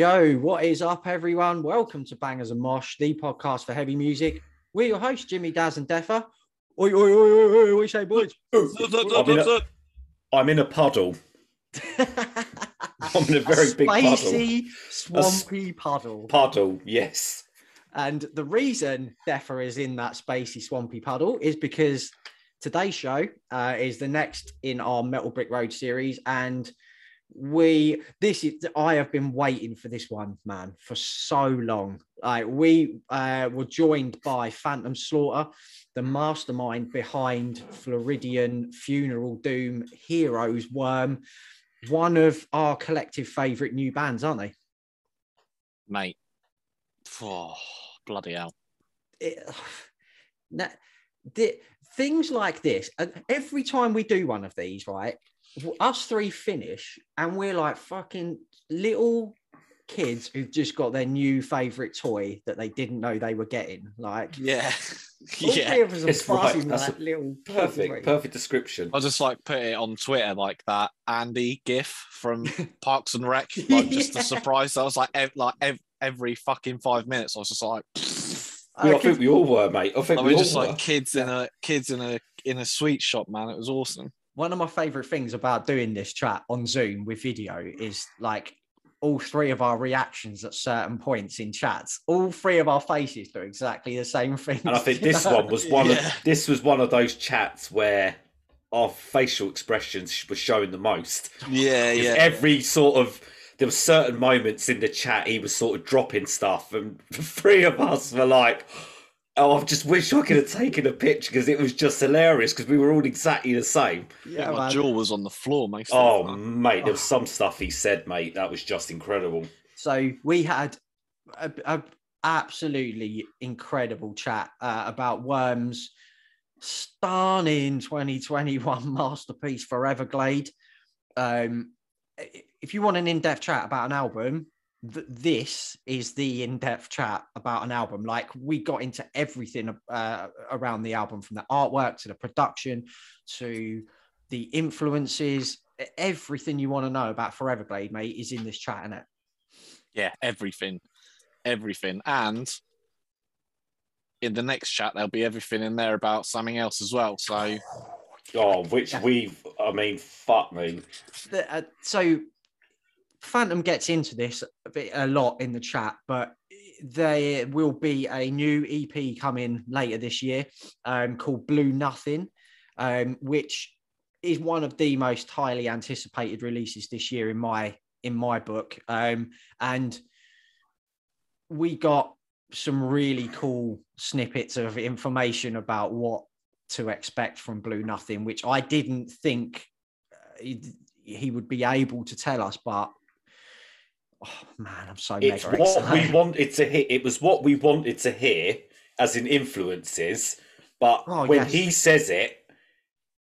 Yo, what is up, everyone? Welcome to Bangers and Mosh, the podcast for heavy music. We're your hosts, Jimmy, Daz, and Deffer. Oi, oi, oi, oi, oi, you say, boys? I'm in a, I'm in a puddle. I'm in a very big puddle. Spicy, swampy puddle. Puddle, yes. And the reason Deffer is in that spacey, swampy puddle is because today's show uh, is the next in our Metal Brick Road series. And we, this is, I have been waiting for this one, man, for so long. Like, we uh, were joined by Phantom Slaughter, the mastermind behind Floridian Funeral Doom Heroes Worm, one of our collective favorite new bands, aren't they? mate. Oh, bloody hell. it, na- the, things like this, and every time we do one of these, right, us three finish and we're like fucking little kids who've just got their new favorite toy that they didn't know they were getting. Like, Yeah. yeah. three of us are It's right, that's like a little kids, Perfect, right? perfect description. I'll just like put it on Twitter like that Andy gif from Parks and Rec, like just Yeah. a surprise. I was like, ev- like ev- every fucking five minutes, I was just like, We- I think we all were, mate. I think I we mean, all just were. like kids in a kids in a in a sweet shop, man. It was awesome. One of my favorite things about doing this chat on Zoom with video is like all three of our reactions at certain points in chats. All three of our faces do exactly the same thing. and I think this one was one Yeah. of this was one of those chats where our facial expressions were showing the most. Yeah, yeah. Every sort of there were certain moments in the chat he was sort of dropping stuff, and the three of us were like, "Oh, I just wish I could have taken a picture because it was just hilarious because we were all exactly the same." yeah, my man. jaw was on the floor most Oh, of the mate, there was some stuff he said, mate, that was just incredible. So we had a, a absolutely incredible chat uh, about Worms' stunning 2021 masterpiece Foreverglade. Um, if you want an in-depth chat about an album, th- this is the in-depth chat about an album. Like we got into everything uh, around the album, from the artwork to the production to the influences. Everything you want to know about Foreverglade, mate, is in this chat, innit? Yeah, everything, everything, and in the next chat there'll be everything in there about something else as well. So Oh, which Yeah. we've, I mean, fuck me. the- uh, so Phantom gets into this a bit a lot in the chat, but there will be a new EP coming later this year um, called Blue Nothing, um, which is one of the most highly anticipated releases this year in my in my book. Um, and we got some really cool snippets of information about what to expect from Blue Nothing, which I didn't think uh, he, he would be able to tell us, but oh man, I'm so It's what we wanted to hear. It was what we wanted to hear, as in influences. But Oh, when yes. he says it,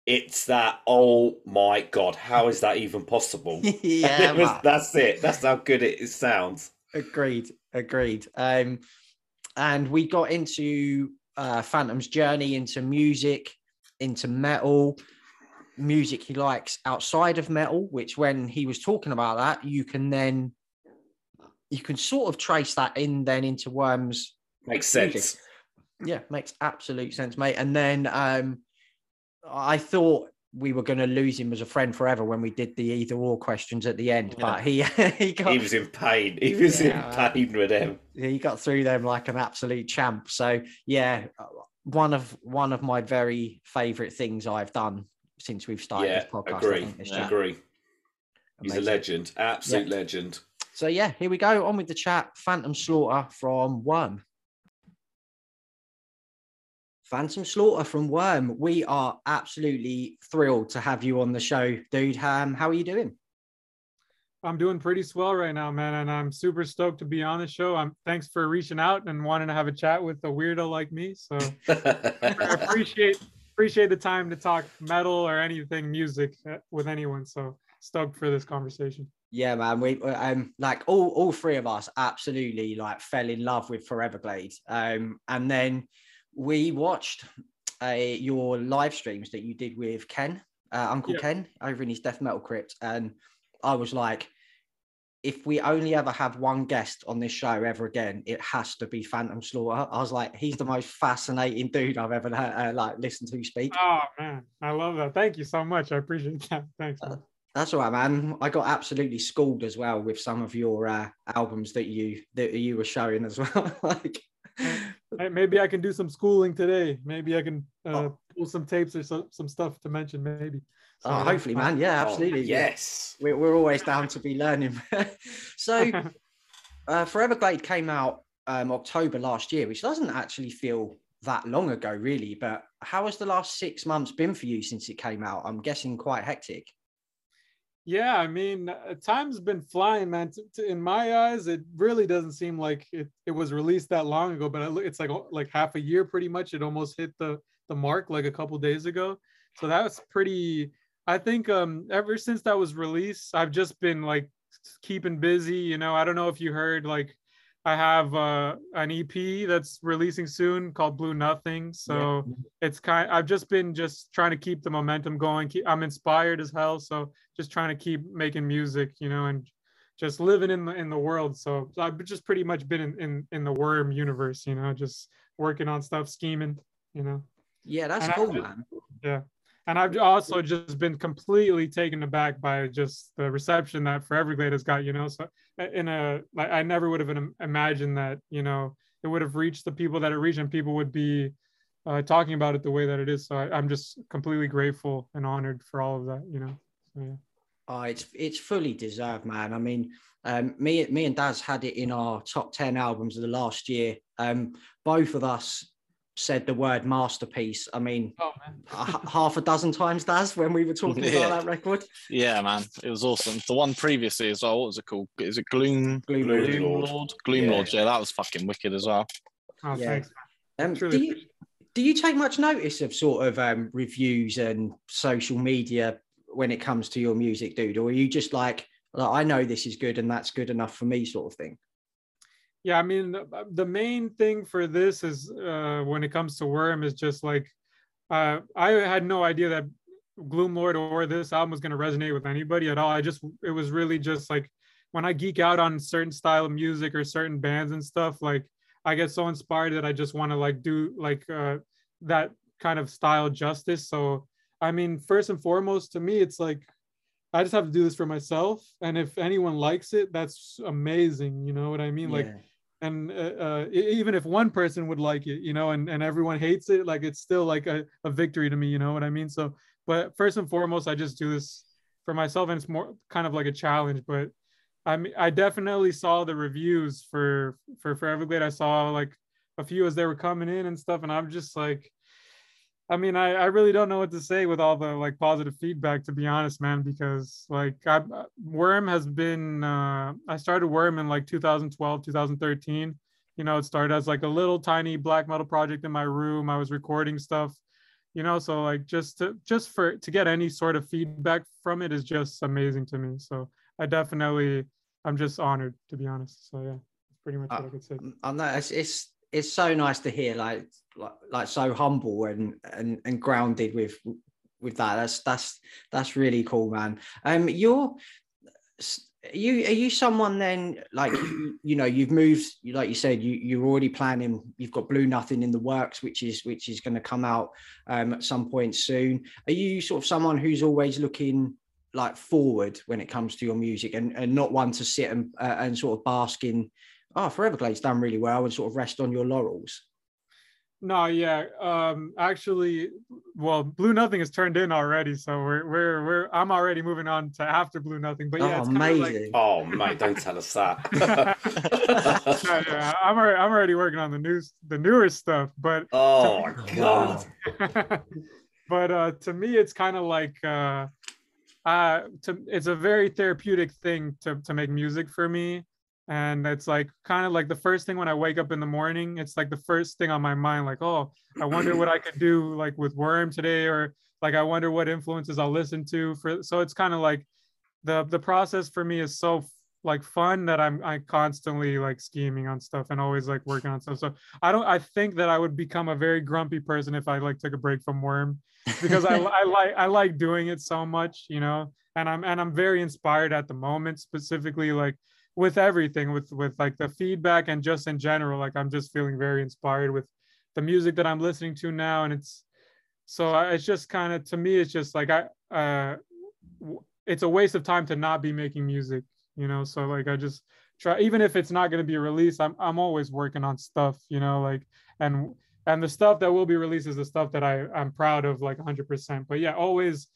it's that, oh my God, how is that even possible? yeah, It was- that's it. That's how good it sounds. agreed, agreed. Um, and we got into uh, Phantom's journey into music, into metal, music he likes outside of metal. Which, when he was talking about that, you can then you can sort of trace that in then into Worms Makes Music. sense. Yeah, makes absolute sense, mate. And then um, I thought we were going to lose him as a friend forever when we did the either or questions at the end, but he he got He was in pain. He was Yeah. in pain with him. he got through them like an absolute champ. So yeah, one of one of my very favorite things I've done since we've started Yeah, this podcast. I agree. Yeah. chat. Agree. He's a legend. Absolute legend. So yeah, here we go. On with the chat. Phantom Slaughter from Worm. Phantom Slaughter from Worm. We are absolutely thrilled to have you on the show, dude. Um, how are you doing? I'm doing pretty swell right now, man, and I'm super stoked to be on the show. I'm thanks for reaching out and wanting to have a chat with a weirdo like me. So I appreciate appreciate the time to talk metal or anything music uh, with anyone. So stoked for this conversation. Yeah, man. We um like all all three of us absolutely like fell in love with Foreverglade. Um, and then we watched uh, your live streams that you did with Ken, uh, Uncle Yeah. Ken, over in his death metal crypt, and I was like, if we only ever have one guest on this show ever again, it has to be Phantom Slaughter. I was like, he's the most fascinating dude I've ever uh, like listened to speak. Oh man, I love that. Thank you so much. I appreciate that. Thanks. That's all right, man. I got absolutely schooled as well with some of your uh, albums that you that you were showing as well. like, maybe I can do some schooling today. Maybe I can uh, oh. pull some tapes or some, some stuff to mention. Maybe. So, oh, hopefully, man. Yeah, oh, absolutely. Oh, yes. We're, we're always down to be learning. so, uh, Foreverglade came out um, October last year, which doesn't actually feel that long ago, really. But how has the last six months been for you since it came out? I'm guessing quite hectic. Yeah, I mean, uh, time's been flying, man. In my eyes, it really doesn't seem like it, it was released that long ago, but it's like like half a year, pretty much. It almost hit the the mark like a couple days ago. So that was pretty I think um ever since that was released, I've just been like keeping busy. You know, I don't know if you heard like I have uh, an EP that's releasing soon called Blue Nothing. So yeah. it's kind. I've just been just trying to keep the momentum going. Keep, I'm inspired as hell, so just trying to keep making music, you know, and just living in the in the world. So, I've just pretty much been in, in in the worm universe, you know, just working on stuff, scheming, you know. Yeah, that's and cool, man. Yeah and I've also just been completely taken aback by just the reception that Foreverglade has got. You know, so in a like I never would have imagined that you know it would have reached the people that it reached, and people would be uh, talking about it the way that it is. So I, am just completely grateful and honored for all of that. You know. So, yeah. Oh, it's it's fully deserved, man. I mean, um, me me and Daz had it in our top ten albums of the last year. Um, both of us said the word masterpiece. I mean, oh, half a dozen times, Daz, when we were talking yeah. about that record. Yeah, man, it was awesome. The one previously as well. What was it called? Is it Gloom? Gloom, Gloom, Gloom Lord. Lord. Gloom yeah. Lord. Yeah, that was fucking wicked as well. Oh, yeah. thanks. Um, do, you, do you take much notice of sort of um, reviews and social media when it comes to your music, dude, or are you just like, like I know this is good and that's good enough for me, sort of thing? Yeah i mean the main thing for this is uh, when it comes to worm is just like uh, i had no idea that gloom lord or this album was going to resonate with anybody at all i just it was really just like when i geek out on certain style of music or certain bands and stuff like i get so inspired that i just want to like do like uh, that kind of style justice so i mean first and foremost to me it's like I just have to do this for myself. And if anyone likes it, that's amazing. You know what I mean? Yeah. Like and uh, uh, even if one person would like it you know and, and everyone hates it like it's still like a, a victory to me you know what i mean? So but first and foremost i just do this for myself and it's more kind of like a challenge but i mean i definitely saw the reviews for for Foreverglade. I saw like a few as they were coming in and stuff and i'm just like I mean, I, I really don't know what to say with all the like positive feedback, to be honest, man, because like I, Worm has been, uh, I started Worm in like 2012, 2013. You know, it started as like a little tiny black metal project in my room. I was recording stuff, you know, so like just to, just for, to get any sort of feedback from it is just amazing to me. So I definitely, I'm just honored, to be honest. So yeah, that's pretty much what I could say. I know it's, it's it's so nice to hear like like, like so humble and, and and grounded with with that. That's that's that's really cool man. Um you're you are you someone then like you, you know you've moved like you said you you're already planning you've got blue nothing in the works which is which is going to come out um at some point soon. Are you sort of someone who's always looking like forward when it comes to your music and, and not one to sit and uh, and sort of bask in oh, Foreverglade's done really well and sort of rest on your laurels? No, yeah. Um, actually, well, Blue Nothing is turned in already, so we're we're we're I'm already moving on to after Blue Nothing. But yeah, oh, amazing. Like... oh mate, don't tell us that. no, yeah, I'm already I'm already working on the news, the newer stuff, but oh my god. but uh, to me, it's kind of like uh, uh, to it's a very therapeutic thing to to make music for me and it's like kind of like the first thing when i wake up in the morning it's like the first thing on my mind like oh i wonder what i could do like with worm today or like i wonder what influences i'll listen to for so it's kind of like the the process for me is so like fun that i'm i constantly like scheming on stuff and always like working on stuff. So i don't i think that i would become a very grumpy person if i like took a break from worm because I, I like i like doing it so much you know? And I'm and I'm very inspired at the moment, specifically like with everything, with with like the feedback and just in general, like I'm just feeling very inspired with the music that I'm listening to now, and it's so it's just kind of to me, it's just like I uh, it's a waste of time to not be making music, you know. So like I just try, even if it's not going to be released, I'm I'm always working on stuff, you know, like and and the stuff that will be released is the stuff that I I'm proud of like 100%. But yeah, always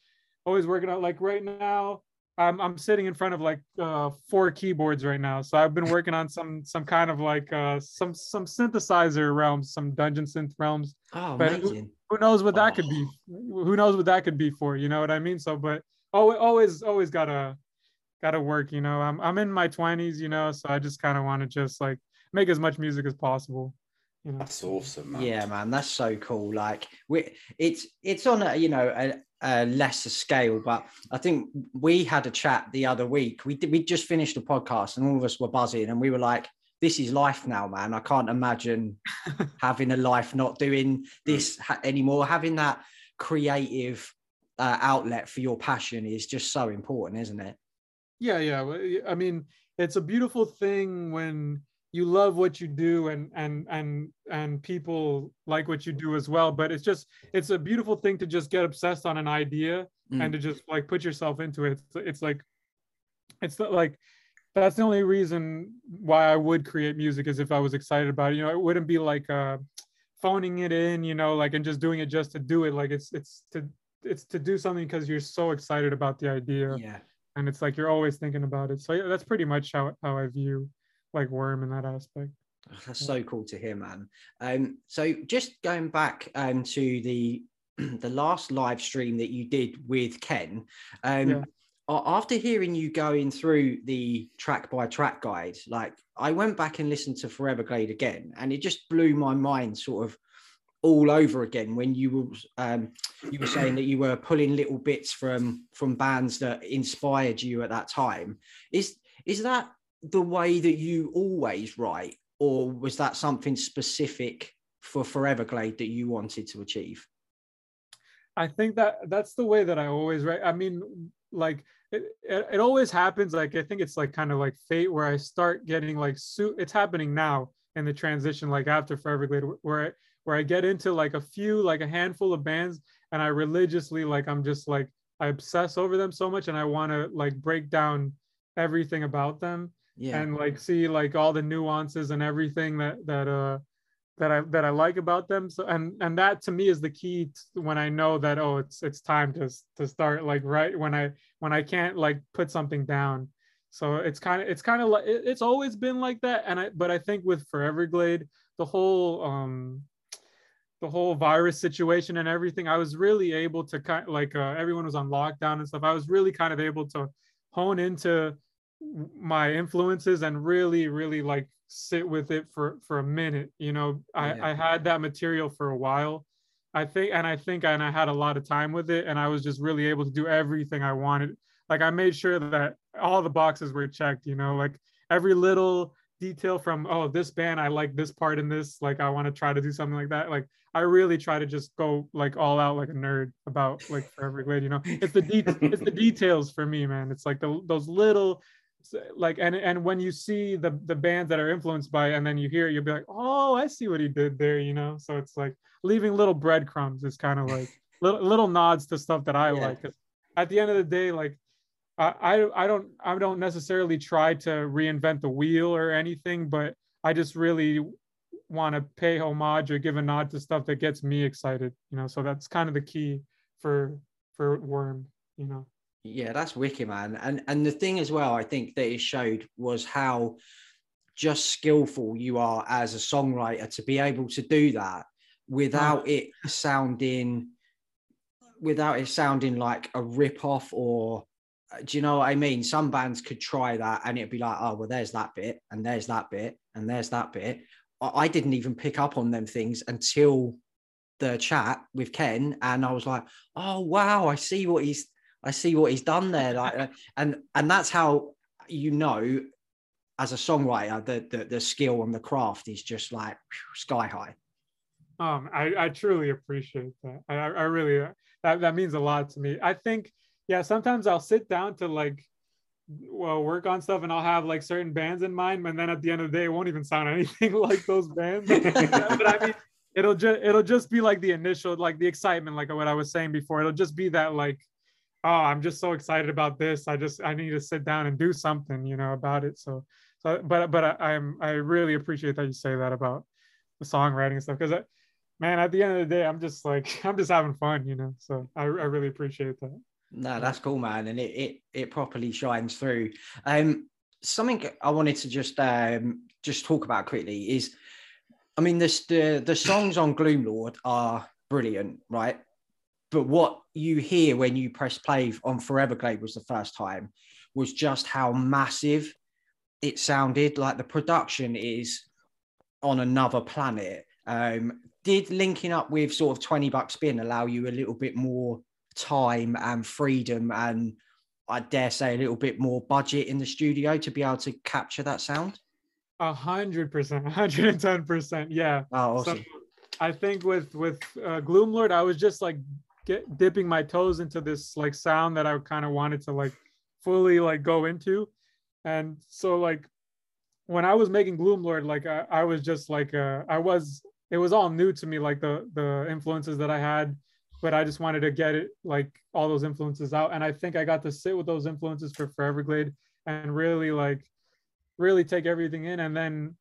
always working out like right now I'm I'm sitting in front of like uh, four keyboards right now. So I've been working on some some kind of like uh, some some synthesizer realms, some dungeon synth realms. Oh, but. Who, who knows what that Oh. could be? Who knows what that could be for? You know what I mean? So, but always always always gotta gotta work. You know, I'm I'm in my 20s. You know, so I just kind of want to just like make as much music as possible. You know. That's awesome, man. Yeah, man, that's so cool. Like we, it's it's on a you know a, a lesser scale, but I think we had a chat the other week. We did, we just finished the podcast, and all of us were buzzing, and we were like, "This is life now, man. I can't imagine having a life not doing this ha- anymore. Having that creative uh, outlet for your passion is just so important, isn't it? Yeah, yeah. I mean, it's a beautiful thing when you love what you do and and and and people like what you do as well. But it's just it's a beautiful thing to just get obsessed on an idea Mm. and to just like put yourself into it. It's, it's like it's like that's the only reason why I would create music is if I was excited about it. You know, it wouldn't be like uh phoning it in, you know, like and just doing it just to do it. Like it's it's to it's to do something because you're so excited about the idea Yeah. and it's like you're always thinking about it. So yeah, that's pretty much how how I view like Worm in that aspect. Oh, That's so cool to hear, man. Um, so just going back um, to the the last live stream that you did with Ken, um, Yeah. after hearing you going through the track by track guide, like I went back and listened to Forever Glade again, and it just blew my mind, sort of all over again when you were um, you were saying that you were pulling little bits from from bands that inspired you at that time. Is is that the way that you always write, or was that something specific for Forever Glade that you wanted to achieve? I think that that's the way that I always write. I mean, like it, it, it always happens. Like I think it's like kind of like fate where I start getting like su- it's happening now in the transition, like after Forever Glade, where I, where I get into like a few, like a handful of bands, and I religiously like I'm just like I obsess over them so much, and I want to like break down everything about them Yeah, and like see like all the nuances and everything that that uh that I that I like about them. So and and that to me is the key when I know that oh it's it's time to to start like right when I when I can't like put something down. So it's kind of it's kind of like it- it's always been like that. And I but I think with Foreverglade the whole um the whole virus situation and everything I was really able to kind like uh, everyone was on lockdown and stuff. I was really kind of able to hone into my influences and really really like sit with it for for a minute you know? I Yeah. i had that material for a while. I think and i think and i had a lot of time with it and i was just really able to do everything i wanted. Like i made sure that all the boxes were checked you know? Like every little detail from oh this band i like this part in this like i want to try to do something like that like i really try to just go like all out like a nerd about like forever glade you know? It's the de- it's the details for me man. It's like the, those little like and and when you see the the bands that are influenced by it and then you hear it you'll be like oh i see what he did there you know? So it's like leaving little breadcrumbs is kind of like little little nods to stuff that i Yeah. like at the end of the day like I, I i don't i don't necessarily try to reinvent the wheel or anything but i just really want to pay homage or give a nod to stuff that gets me excited you know? So that's kind of the key for for worm you know yeah, that's wicked, man. And and the thing as well, I think that it showed was how just skillful you are as a songwriter to be able to do that without it sounding without it sounding like a rip off or uh, do you know what I mean? Some bands could try that and it'd be like, oh, well, there's that bit, and there's that bit, and there's that bit. I, I didn't even pick up on them things until the chat with Ken, and I was like, oh wow, I see what he's I see what he's done there. Like, uh, and and that's how you know, as a songwriter, the the, the skill and the craft is just like sky high. Um, I, I truly appreciate that. I, I I really that that means a lot to me. I think yeah, sometimes I'll sit down to like well work on stuff and I'll have like certain bands in mind, and then at the end of the day, it won't even sound anything like those bands. but I mean, it'll just it'll just be like the initial like the excitement, like what I was saying before. It'll just be that like, oh, I'm just so excited about this. I just I need to sit down and do something, you know, about it. So so but but I, I'm I really appreciate that you say that about the songwriting and stuff because man, at the end of the day, I'm just like I'm just having fun, you know. So I, I really appreciate that. No, that's cool, man, and it it it properly shines through. Um, something I wanted to just um just talk about quickly is, I mean, this the the songs on Gloomlord are brilliant, right? But what you hear when you press play on Foreverglade was the first time was just how massive it sounded. Like the production is on another planet. Um, did linking up with sort of 20 Buck Spin allow you a little bit more time and freedom and I dare say a little bit more budget in the studio to be able to capture that sound? A hundred percent, hundred and ten percent. Yeah. Oh, awesome. So I think with with uh, Gloomlord, I was just like get dipping my toes into this like sound that I kind of wanted to like fully like go into, and so like when I was making Gloomlord, like I, I was just like uh, I was it was all new to me, like the the influences that I had, but I just wanted to get it like all those influences out, and I think I got to sit with those influences for Foreverglade and really like really take everything in, and then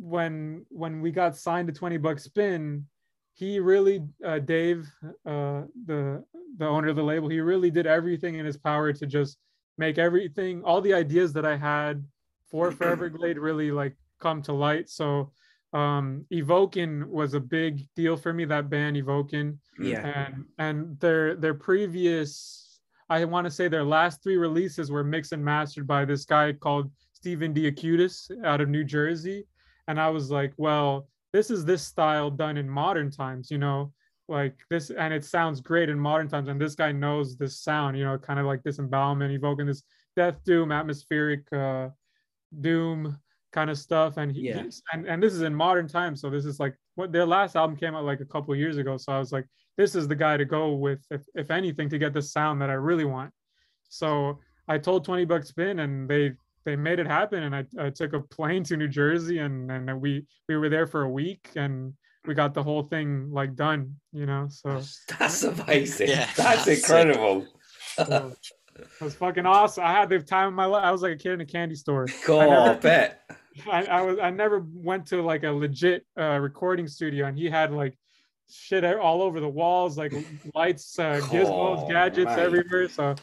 when when we got signed to 20 Buck Spin he really uh, dave uh, the the owner of the label he really did everything in his power to just make everything all the ideas that i had for Forever foreverglade really like come to light. So um Evoken was a big deal for me that band Evoken Yeah. and and their their previous i want to say their last three releases were mixed and mastered by this guy called stephen DeAcutis out of new jersey. And i was like well this is this style done in modern times you know like this and it sounds great in modern times and this guy knows this sound you know kind of like this embowelment Evoken this death doom atmospheric uh doom kind of stuff and he, Yeah. and, and this is in modern times so this is like what their last album came out like a couple years ago so i was like this is the guy to go with if, if anything to get the sound that i really want so i told 20 Buck Spin and they they made it happen and I, I took a plane to new jersey and and we we were there for a week and we got the whole thing like done you know so That's amazing. Yeah, That's that's incredible. so it was fucking awesome. I had the time of my life. I was like a kid in a candy store. God, I never- bet. I, I was I never went to like a legit uh, recording studio, and he had like shit all over the walls, like lights, uh, gizmos, Oh, gadgets mate. everywhere. So,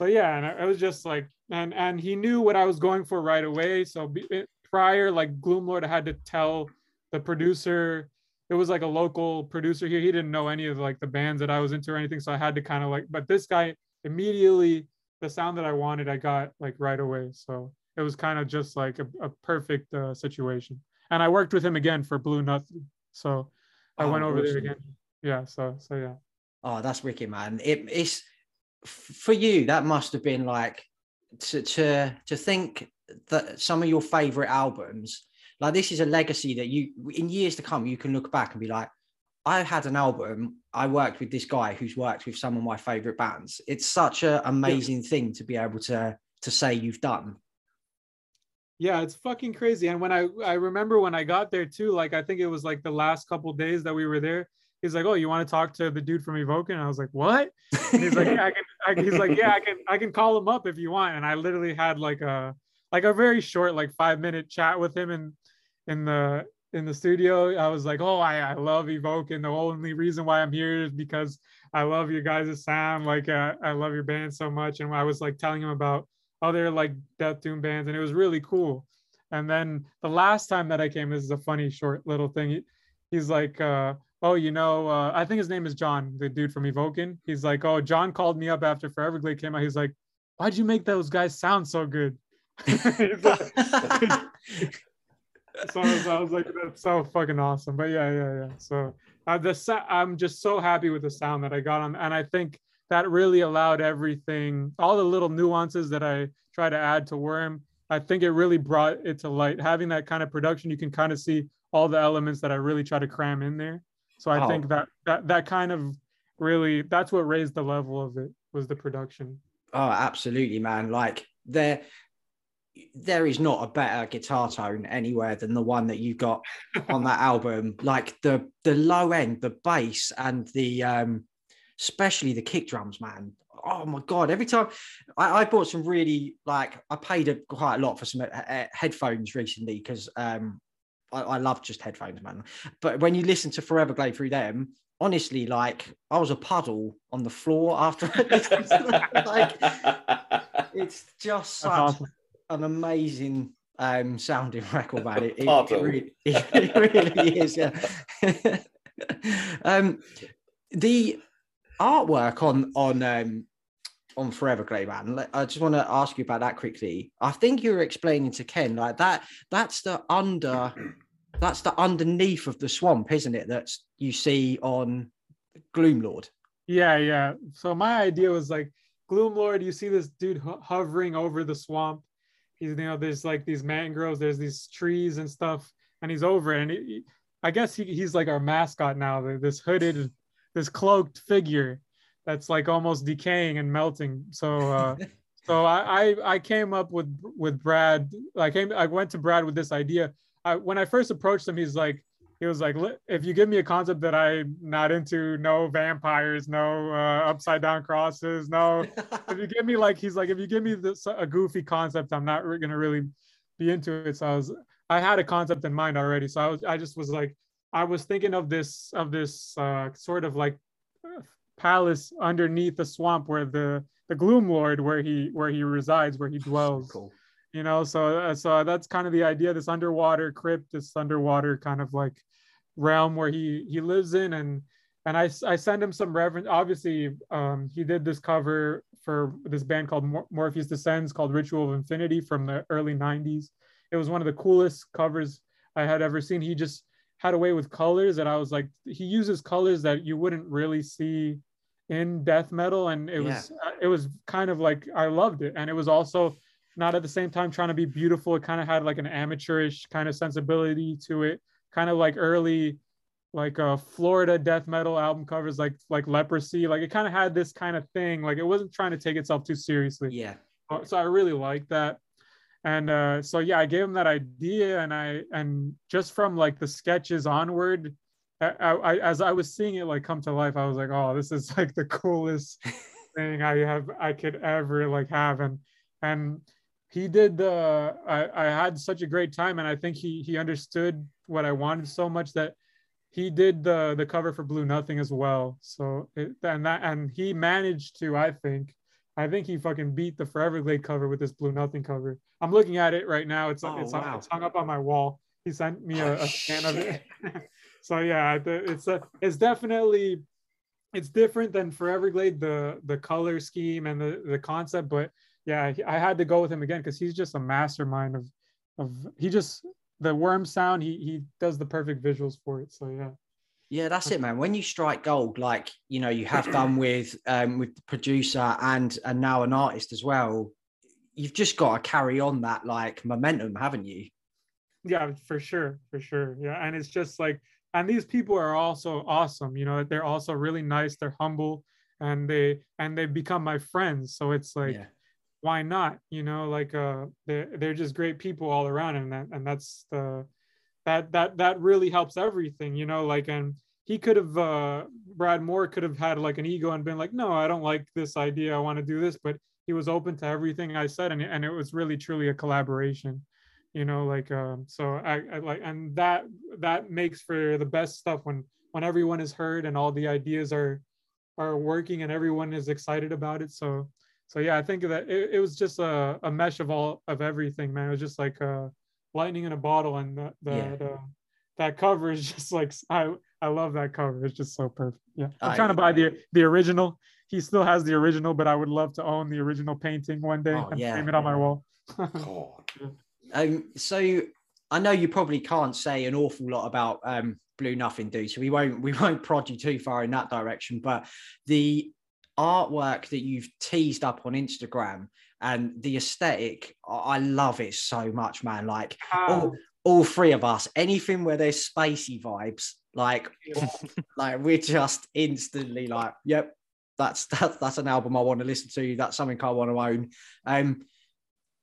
so yeah, and I, was just like, and and he knew what I was going for right away. So be, prior, like Gloomlord, I had to tell the producer. It was like a local producer here. He didn't know any of like the bands that I was into or anything, so I had to kind of like. But this guy immediately, the sound that I wanted, I got like right away. So it was kind of just like a, a perfect uh, situation. And I worked with him again for Blue nothing so I Oh, went over there again. Yeah, so so yeah. Oh, that's wicked, man. It, it's for you. That must have been like to to to think that some of your favorite albums, like this, is a legacy that you in years to come you can look back and be like, I had an album. I worked with this guy who's worked with some of my favorite bands. It's such an amazing thing to be able to to say you've done. Yeah, it's fucking crazy. And when I I remember when I got there too, like I think it was like the last couple days that we were there. He's like, "Oh, you want to talk to the dude from Evoken?" And I was like, "What?" And he's like, "Yeah, I can." I, he's like, "Yeah, I can. I can call him up if you want." And I literally had like a like a very short, like five minute chat with him in in the in the studio. I was like, "Oh, I I love Evoken. The only reason why I'm here is because I love your guys' sound. Like, uh, I love your band so much." And I was like telling him about other like death doom bands, and it was really cool. And then the last time that I came, this is a funny short little thing. He, he's like, uh, "Oh, you know, uh, I think his name is John, the dude from Evoken." He's like, "Oh, John called me up after Foreverglade came out. He's like, why'd you make those guys sound so good?" So, I was, I was like, "That's so fucking awesome." But yeah, yeah, yeah. So uh, the sa- I'm just so happy with the sound that I got on, and I think that really allowed everything, all the little nuances that I try to add to Worm. I think it really brought it to light. Having that kind of production, you can kind of see all the elements that I really try to cram in there. So I Oh. think that that that kind of really that's what raised the level of it. was the production. Oh, absolutely, man. Like there there is not a better guitar tone anywhere than the one that you got on that album. Like the the low end, the bass and the um especially the kick drums, man. Oh my god! Every time I, I bought some really like I paid a, quite a lot for some uh, headphones recently because um I, I love just headphones, man. But when you listen to Forever Foreverglade through them, honestly, like I was a puddle on the floor after like it's just such awesome. an amazing um sounding record, man. It, it, it, really, it really is, yeah. um the artwork on on um on Foreverglade, man. I just want to ask you about that quickly. I think you were explaining to Ken like that. That's the under. That's the underneath of the swamp, isn't it? That's you see on Gloomlord. Yeah, yeah. So my idea was like Gloomlord. You see this dude ho- hovering over the swamp. He's you know there's like these mangroves, there's these trees and stuff, and he's over it. And I guess he, he's like our mascot now. This hooded, this cloaked figure that's like almost decaying and melting. So uh, so I, I I came up with with Brad. I came I went to Brad with this idea. I, when I first approached him, he's like he was like, if you give me a concept that I'm not into, no vampires, no uh, upside down crosses, no. if you give me like, he's like, if you give me this a goofy concept, I'm not gonna really be into it. So I was, I had a concept in mind already. So I was, I just was like, I was thinking of this, of this uh, sort of like palace underneath the swamp where the the gloom lord where he where he resides where he dwells cool. you know? So uh, so that's kind of the idea this underwater crypt this underwater kind of like realm where he he lives in. And and i i send him some reverence obviously um he did this cover for this band called Mor- morpheus descends called ritual of infinity from the early 90s it was one of the coolest covers i had ever seen. He just had a way with colors that i was like he uses colors that you wouldn't really see in death metal and it yeah. was uh, it was kind of like i loved it. And it was also not at the same time trying to be beautiful. It kind of had like an amateurish kind of sensibility to it. Kind of like early like uh florida death metal album covers like like leprosy. Like it kind of had this kind of thing. Like it wasn't trying to take itself too seriously. Yeah. So i really like that. And uh so yeah i gave him that idea and i and just from like the sketches onward I, I, as I was seeing it like come to life, I was like, oh, this is like the coolest thing I have I could ever like have. And and he did the I, I had such a great time and I think he he understood what I wanted so much that he did the the cover for Blue Nothing as well. So it, and that and he managed to, I think, I think he fucking beat the Forever Foreverglade cover with this Blue Nothing cover. I'm looking at it right now. It's oh, it's, wow. it's hung up on my wall. He sent me a, a scan of it. so yeah, it's a, it's definitely it's different than Foreverglade the the color scheme and the the concept, but yeah, I had to go with him again because he's just a mastermind of of he just the worm sound he he does the perfect visuals for it. So yeah. Yeah, that's it, man. When you strike gold, like you know, you have done with um with the producer and and now an artist as well, you've just got to carry on that like momentum, haven't you? Yeah, for sure, for sure. Yeah, and it's just like and these people are also awesome you know they're also really nice they're humble and they and they become my friends so it's like yeah. why not you know like uh they're, they're just great people all around and that and that's the that that that really helps everything you know like and he could have uh brad moore could have had like an ego and been like no i don't like this idea i want to do this but he was open to everything i said and, and it was really truly a collaboration you know like um so I, I like and that that makes for the best stuff when when everyone is heard and all the ideas are are working and everyone is excited about it. So so yeah i think that it, it was just a, a mesh of all of everything man. It was just like uh lightning in a bottle and the, the, yeah. the that cover is just like i i love that cover. It's just so perfect. Yeah. I'm I, trying to buy the the original. He still has the original but i would love to own the original painting one day oh, and yeah, frame it on my wall Um, so I know you probably can't say an awful lot about um, Blue Nothing Do, so we won't we won't prod you too far in that direction. But the artwork that you've teased up on Instagram and the aesthetic, I love it so much, man. Like all, all three of us, anything where there's spacey vibes, like like we're just instantly like, yep, that's that's that's an album I want to listen to. That's something I want to own. Um,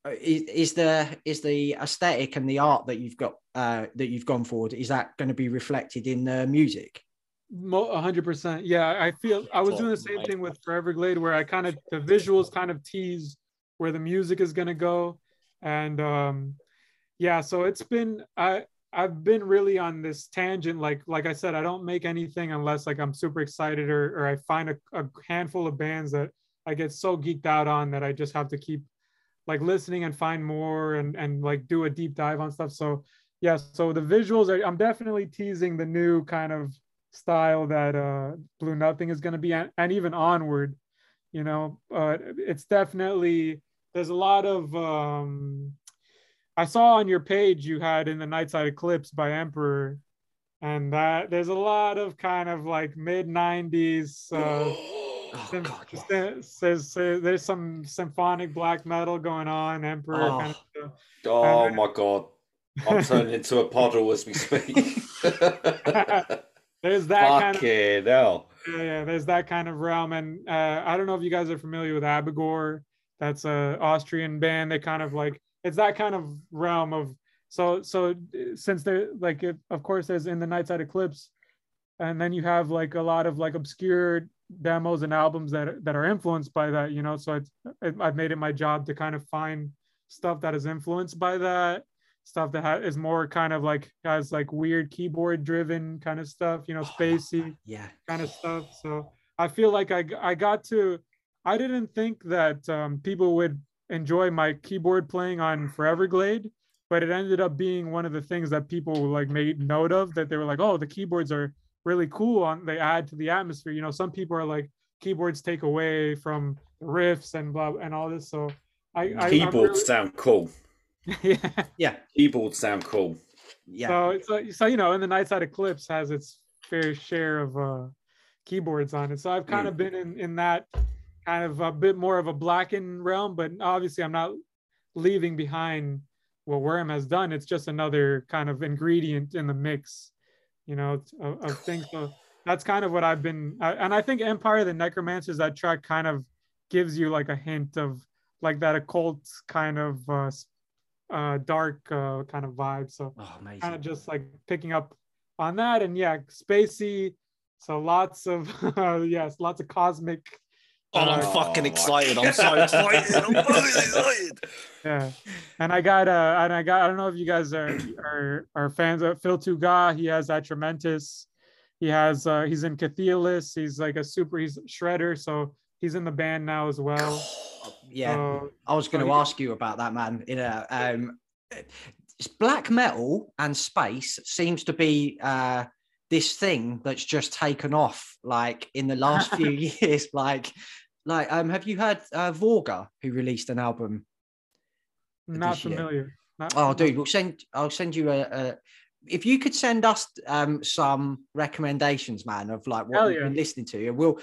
is, is the is the aesthetic and the art that you've got uh, that you've gone forward is that going to be reflected in the music? A hundred percent. Yeah, I feel I was doing the same thing with Forever Glade, where I kind of the visuals kind of tease where the music is gonna go, and um, yeah, so it's been I I've been really on this tangent. Like like I said, I don't make anything unless like I'm super excited or or I find a, a handful of bands that I get so geeked out on that I just have to keep like listening and find more and and like do a deep dive on stuff. So yeah, so the visuals are, I'm definitely teasing the new kind of style that uh, Blue Nothing is going to be, and, and, even onward. You know, uh, it's definitely there's a lot of. Um, I saw on your page you had in the Nightside Eclipse by Emperor, and that there's a lot of kind of like mid '90s. Uh, Oh, God, says, says, there's some symphonic black metal going on, Emperor. Oh, kind of oh my God. I'm turning into a puddle as we speak. there's that kind of hell. Yeah, yeah, there's that kind of realm. And uh, I don't know if you guys are familiar with Abigor. That's a Austrian band. They kind of like it's that kind of realm of so so since they're like it, of course there's in the Nightside Eclipse, and then you have like a lot of like obscure demos and albums that that are influenced by that. You know, so it's it, I've made it my job to kind of find stuff that is influenced by that stuff that ha- is more kind of like has like weird keyboard driven kind of stuff, you know, oh, spacey yeah kind of stuff. So I feel like I I got to I didn't think that um, people would enjoy my keyboard playing on Forever Glade, but it ended up being one of the things that people like made note of that they were like, oh, the keyboards are really cool on they add to the atmosphere. You know, some people are like keyboards take away from riffs and blah and all this. So I, I keyboards really, sound cool. yeah. Yeah. Keyboards sound cool. Yeah. So, so, so you know, and the Nightside Eclipse has its fair share of uh, keyboards on it. So I've kind mm. of been in in that kind of a bit more of a blackened realm, but obviously I'm not leaving behind what Worm has done. It's just another kind of ingredient in the mix, you know, of, of things. So that's kind of what I've been, and I think Empire the Necromancers that track kind of gives you like a hint of like that occult kind of uh, uh, dark uh, kind of vibe. So oh, kind of just like picking up on that, and yeah, spacey. So lots of yes, lots of cosmic. Oh, I'm uh, fucking excited! I'm so excited! I'm so excited! Yeah, and I got uh, and I got I don't know if you guys are are, are fans of Phil Tougas. He has Atramentus. He has uh, he's in Chthe'ilist. He's like a super. He's shredder. So he's in the band now as well. yeah, uh, I was going to ask you about that, man. In a um, black metal and space seems to be uh, this thing that's just taken off, like in the last few years. Like, like, um, have you heard uh, Vorga, who released an album? Not familiar. Not, oh, dude, we'll send. I'll send you a, a if you could send us um, some recommendations, man, of like what you've been listening to, we'll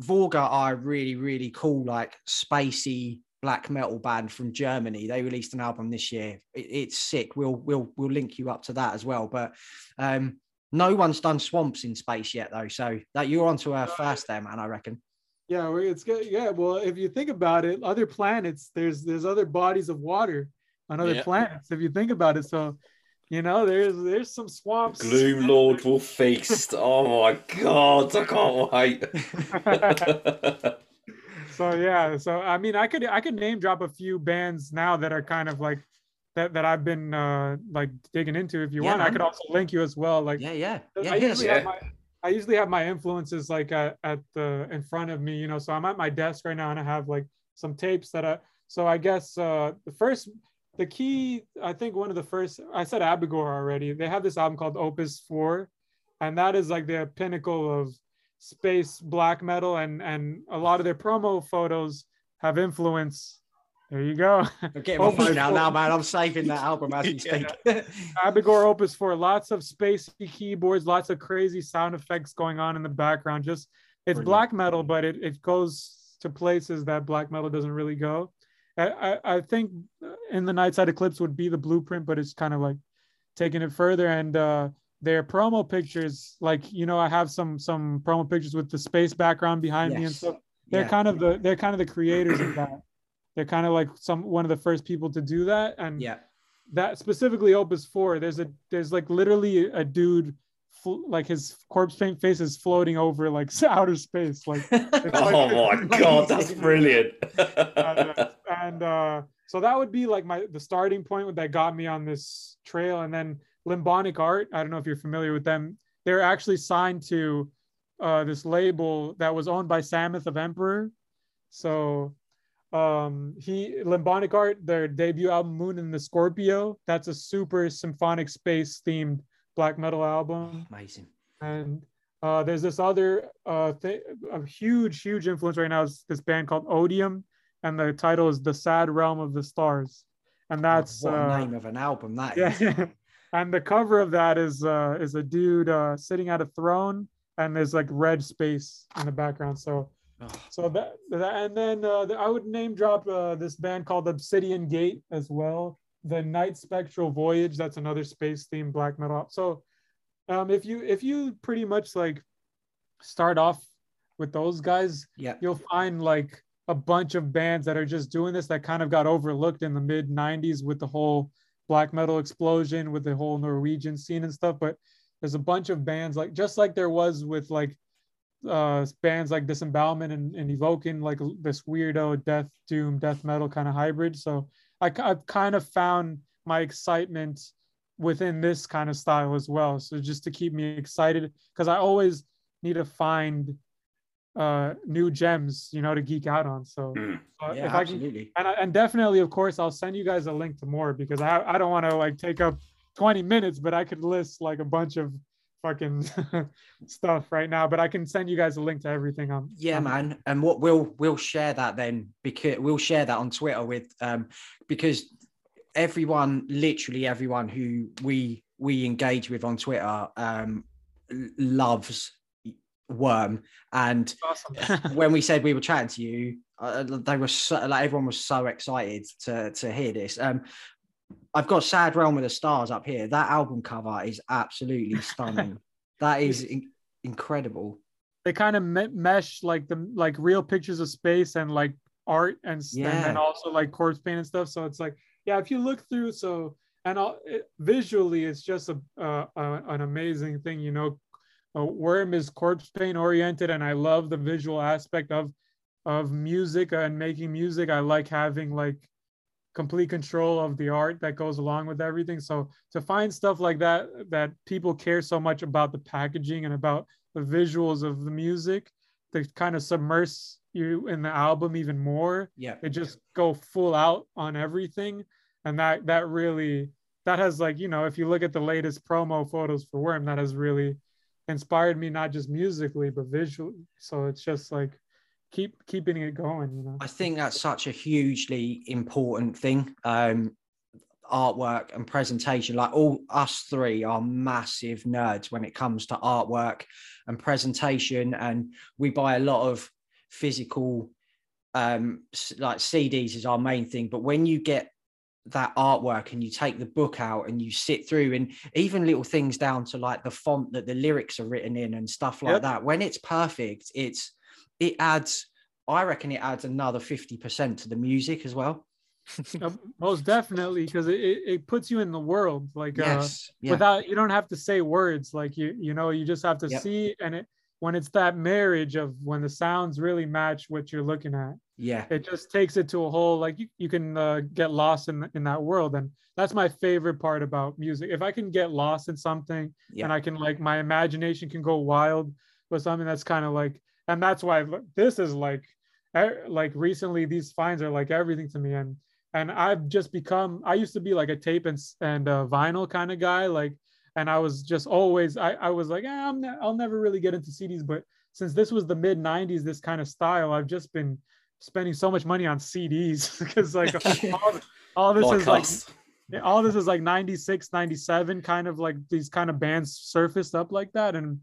Vorga are a really, really cool, like spacey black metal band from Germany. They released an album this year. It, it's sick. We'll we'll we'll link you up to that as well. But um, no one's done swamps in space yet, though. So that you're onto a first there, man. I reckon. Yeah, it's good. Yeah, well, if you think about it, other planets, there's there's other bodies of water on other yeah. planets. If you think about it, so you know, there's there's some swamps. Gloom Lord will feast. oh my god, I can't wait. so yeah, so I mean, I could I could name drop a few bands now that are kind of like that that I've been uh like digging into. If you yeah, want, man. I could also link you as well. Like yeah, yeah, yeah. I usually, yeah. Have my, I usually have my influences like at, at the in front of me. You know, so I'm at my desk right now and I have like some tapes that I. So I guess uh the first the key, I think one of the first, I said Abigor already. They have this album called Opus 4, and that is like the pinnacle of space black metal, and and a lot of their promo photos have influence. There you go. Getting my phone out now, man. I'm saving that album as we speak. yeah. Abigor Opus 4, lots of spacey keyboards, lots of crazy sound effects going on in the background. Just it's Brilliant. black metal, but it, it goes to places that black metal doesn't really go. I, I think in the Nightside Eclipse would be the blueprint, but it's kind of like taking it further. And uh, their promo pictures, like you know, I have some some promo pictures with the space background behind yes. me and stuff. they're Yeah. kind of the they're kind of the creators of that. They're kind of like some one of the first people to do that, and Yeah. that specifically Opus Four. There's a there's like literally a dude, fl- like his corpse paint face is floating over like outer space, like Oh my god, that's brilliant. uh, and uh, so that would be like my the starting point that got me on this trail and then limbonic art i don't know if you're familiar with them they're actually signed to uh, this label that was owned by Samoth of emperor so um he limbonic art their debut album moon and the scorpio that's a super symphonic space themed black metal album Amazing. and uh, there's this other uh, th- a huge, huge influence right now is this band called Odium, and the title is "The Sad Realm of the Stars," and that's what a uh, name of an album that is. yeah. and the cover of that is uh, is a dude uh, sitting at a throne, and there's like red space in the background. So So that, that and then uh, I would name drop uh, this band called Obsidian Gate as well. The Night Spectral Voyage. That's another space themed black metal. So um, if you if you pretty much like start off with those guys, yeah. you'll find like a bunch of bands that are just doing this that kind of got overlooked in the mid 90s with the whole black metal explosion with the whole Norwegian scene and stuff. But there's a bunch of bands like just like there was with like uh bands like disembowelment and, and Evoken like this weirdo death doom death metal kind of hybrid so I, i've kind of found my excitement within this kind of style as well so just to keep me excited because i always need to find uh new gems you know to geek out on so Mm. uh, Yeah, if i can absolutely. and, I, and definitely of course i'll send you guys a link to more because i, I don't want to like take up 20 minutes but i could list like a bunch of fucking stuff right now but i can send you guys a link to everything on Yeah, on- man. And what we'll we'll share that then because we'll share that on Twitter with um because everyone, literally everyone who we we engage with on Twitter um loves Worm. And awesome when we said we were chatting to you, uh, they were so, like everyone was so excited to to hear this. Um, I've got Sad Realm of the Stars up here. That album cover is absolutely stunning. that is in- incredible. they kind of me- mesh like the like real pictures of space and like art and, s- and then also like corpse paint and stuff so it's like yeah if you look through so and all, it, visually it's just a, uh, uh, an amazing thing you know uh, worm is corpse paint oriented and i love the visual aspect of of music and making music i like having like complete control of the art that goes along with everything. So to find stuff like that that people care so much about the packaging and about the visuals of the music to kind of submerge you in the album even more Yeah. they just go full out on everything. And that that really that has like you know if you look at the latest promo photos for worm that has really inspired me not just musically but visually. So it's just like keep keeping it going you know I think that's such a hugely important thing. Um, artwork and presentation. Like all us three are massive nerds when it comes to artwork and presentation, and we buy a lot of physical, um, like CDs is our main thing. But when you get that artwork and you take the book out and you sit through and even little things down to like the font that the lyrics are written in and stuff like Yep. that when it's perfect it's it adds i reckon it adds another 50% to the music as well Uh, most definitely because it, it, puts you in the world like uh, yeah without you don't have to say words like you you know you just have to Yep. see and it when it's that marriage of when the sounds really match what you're looking at yeah it just takes it to a whole like you, you can uh, get lost in in that world and that's my favorite part about music if i can get lost in something Yeah. and i can like my imagination can go wild with something that's kind of like and that's why this is like like recently these finds are like everything to me. And and i've just become i used to be like a tape and and uh, vinyl kind of guy like and i was just always i, I was like eh, I'm ne- i'll never really get into cds but since this was the mid 90s this kind of style i've just been spending so much money on cds because like all, all this Like is like all this is like 96 97 kind of like these kind of bands surfaced up like that. And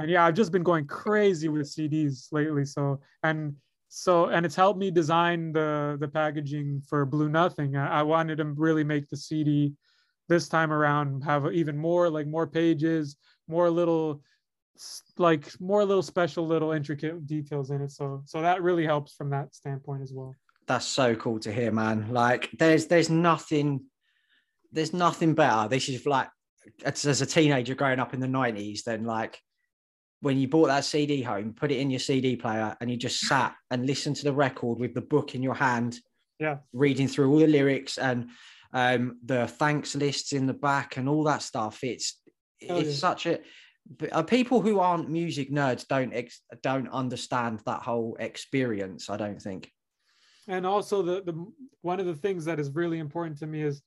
and yeah i've just been going crazy with cds lately so and so and it's helped me design the the packaging for blue nothing i, I wanted to really make the cd this time around have even more like more pages more little like more little special little intricate details in it so so that really helps from that standpoint as well That's so cool to hear, man. Like there's there's nothing there's nothing better. This is like as, a teenager growing up in the 90s, then like when you bought that CD home, put it in your CD player and you just sat and listened to the record with the book in your hand, Yeah. reading through all the lyrics and um the thanks lists in the back and all that stuff. It's Oh, it's yeah. such a but, uh, people who aren't music nerds don't ex- don't understand that whole experience. I don't think. and also the the one of the things that is really important to me is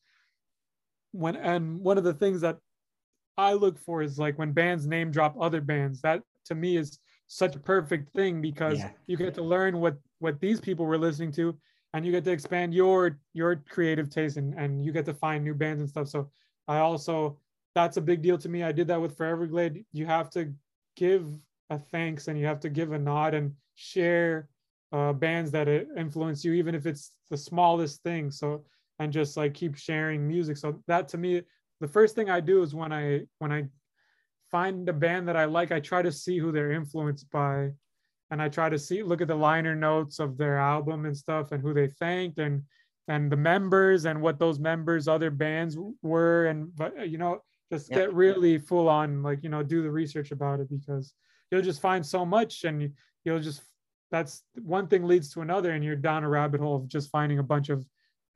when and one of the things that I look for is like when bands name drop other bands. That to me is such a perfect thing because Yeah. you get to learn what what these people were listening to and you get to expand your your creative taste and, and you get to find new bands and stuff. So I also that's a big deal to me. I did that with Foreverglade. You have to give a thanks and you have to give a nod and share uh, bands that uh, influence you, even if it's the smallest thing. So and just like keep sharing music. So that to me, the first thing I do is when I when I find a band that I like, I try to see who they're influenced by, and I try to see look at the liner notes of their album and stuff, and who they thanked and and the members and what those members other bands were and but uh, you know just Yeah. get really full on like you know do the research about it because you'll just find so much and you, you'll just that's one thing leads to another and you're down a rabbit hole of just finding a bunch of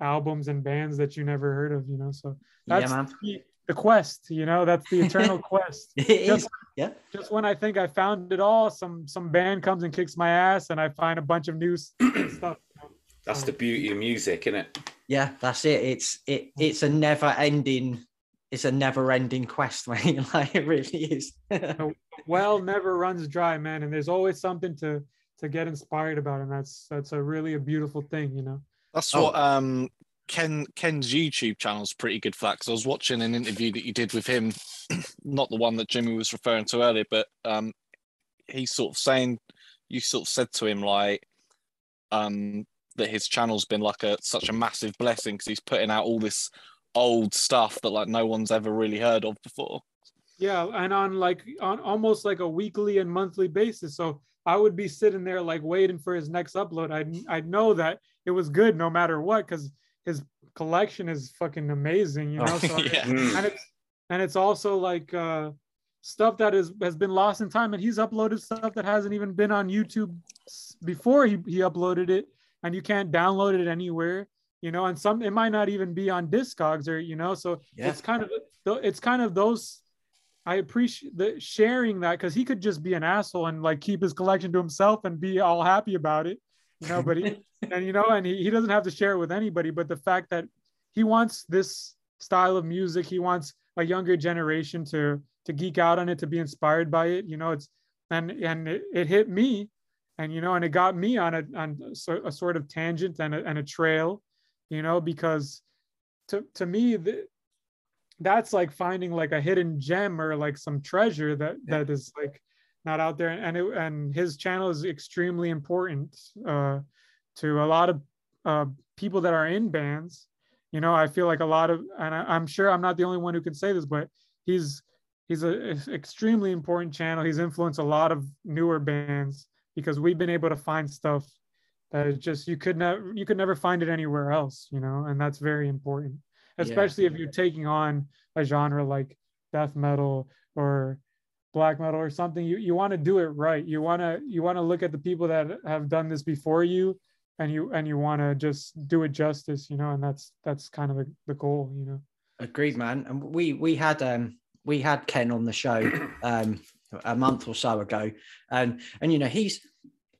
albums and bands that you never heard of you know so that's yeah, the, the quest you know that's the eternal quest It is. Just- Yeah. just when i think i found it all some some band comes and kicks my ass and i find a bunch of new stuff That's the um, beauty of music, isn't it? Yeah, that's it. It's it it's a never ending it's a never ending quest, mate. like it really is. well never runs dry man and there's always something to to get inspired about and that's that's a really a beautiful thing you know That's Oh. what um Ken Ken's YouTube channel is pretty good for that because I was watching an interview that you did with him, not the one that Jimmy was referring to earlier, but um he's sort of saying you sort of said to him like um that his channel's been like a such a massive blessing because he's putting out all this old stuff that like no one's ever really heard of before. Yeah, and on like on almost like a weekly and monthly basis. So I would be sitting there like waiting for his next upload. I'd I'd know that it was good no matter what because his collection is fucking amazing, you know. Oh, So yeah. Mm. and it's and it's also like uh stuff that is has been lost in time and he's uploaded stuff that hasn't even been on YouTube before he, he uploaded it and you can't download it anywhere you know and some it might not even be on discogs or you know so Yeah. it's kind of it's kind of those I appreciate the sharing that because he could just be an asshole and like keep his collection to himself and be all happy about it, you know. But he, and you know, and he, he doesn't have to share it with anybody. But the fact that he wants this style of music, he wants a younger generation to to geek out on it, to be inspired by it. You know, it's and and it, it hit me, and you know, and it got me on a on a, a sort of tangent and a, and a trail, you know, because to to me the, that's like finding like a hidden gem or like some treasure that Yeah. that is like not out there. And it, and his channel is extremely important uh to a lot of uh people that are in bands. You know i feel like a lot of and I, i'm sure i'm not the only one who can say this but he's he's a a extremely important channel. He's influenced a lot of newer bands because we've been able to find stuff that is just you could never you could never find it anywhere else you know and that's very important Yeah. especially if you're taking on a genre like death metal or black metal or something you, you want to do it right you want to you want to look at the people that have done this before you and you and you want to just do it justice you know and that's that's kind of the, the goal you know Agreed, man. And we we had um we had Ken on the show um a month or so ago, and and you know he's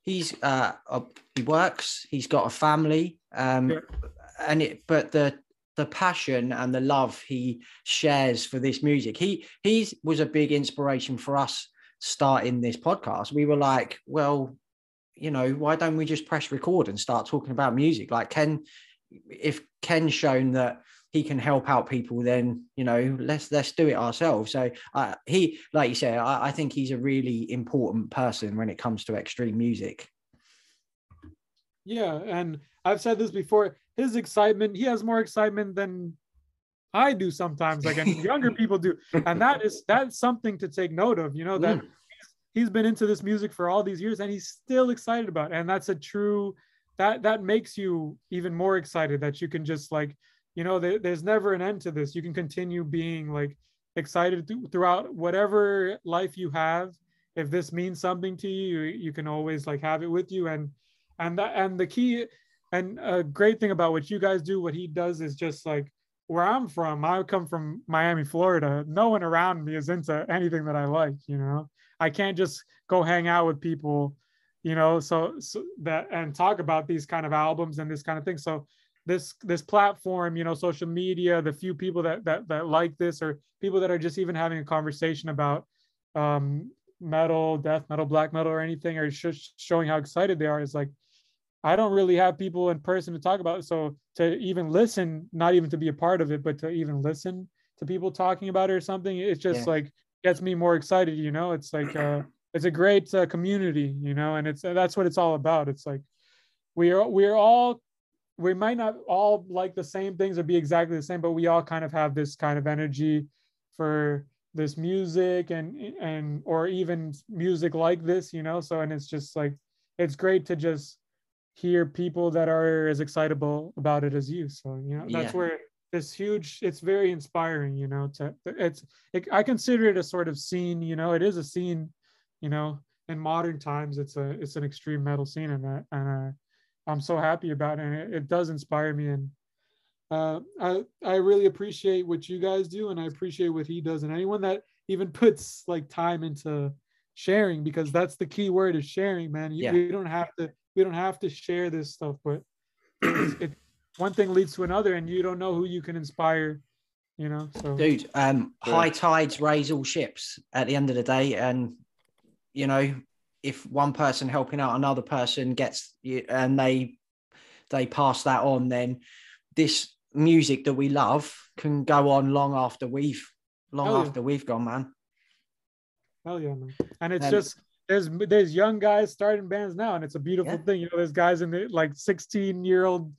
he's uh uh, he works, he's got a family, um, Yeah. and it but the the passion and the love he shares for this music, he he was a big inspiration for us starting this podcast. We were like, well, you know, why don't we just press record and start talking about music? Like Ken, if Ken's shown that he can help out people, then you know, let's let's do it ourselves. So uh, he, like you say, I, I think he's a really important person when it comes to extreme music. yeah and i've said this before his excitement he has more excitement than i do sometimes like and younger people do and that is that's something to take note of you know that Mm. he's been into this music for all these years and he's still excited about it. And that's a true that that makes you even more excited that you can just like you know there, there's never an end to this you can continue being like excited th- throughout whatever life you have if this means something to you you can always like have it with you and and that and the key and a great thing about what you guys do what he does is just like where i'm from i come from miami florida. No one around me is into anything that i like you know? I can't just go hang out with people you know? So, so that and talk about these kind of albums and this kind of thing. So this this platform you know social media the few people that that, that like this or people that are just even having a conversation about um metal death metal black metal or anything or just showing how excited they are is like i don't really have people in person to talk about. It so to even listen not even to be a part of it but to even listen to people talking about it or something it's just yeah. like gets me more excited you know? It's like uh it's a great uh, community you know? And it's that's what it's all about. It's like we are we're all we might not all like the same things or be exactly the same but we all kind of have this kind of energy for this music and and or even music like this you know? So and it's just like it's great to just hear people that are as excitable about it as you so you know that's yeah. where this huge it's very inspiring you know to it's it, i consider it a sort of scene you know it is a scene you know in modern times it's a it's an extreme metal scene and that and uh, i'm so happy about it and it, it does inspire me and uh, I I really appreciate what you guys do, and I appreciate what he does, and anyone that even puts like time into sharing, because that's the key word is sharing, man. You, yeah. We don't have to we don't have to share this stuff, but it, one thing leads to another, and you don't know who you can inspire. You know, so dude, um, high tides raise all ships at the end of the day, and you know, if one person helping out another person gets and they they pass that on, then this music that we love can go on long after we've long Hell after yeah. we've gone, man. Hell yeah, man! And it's um, just there's there's young guys starting bands now, and it's a beautiful yeah. thing. You know, there's guys in the like 16 year old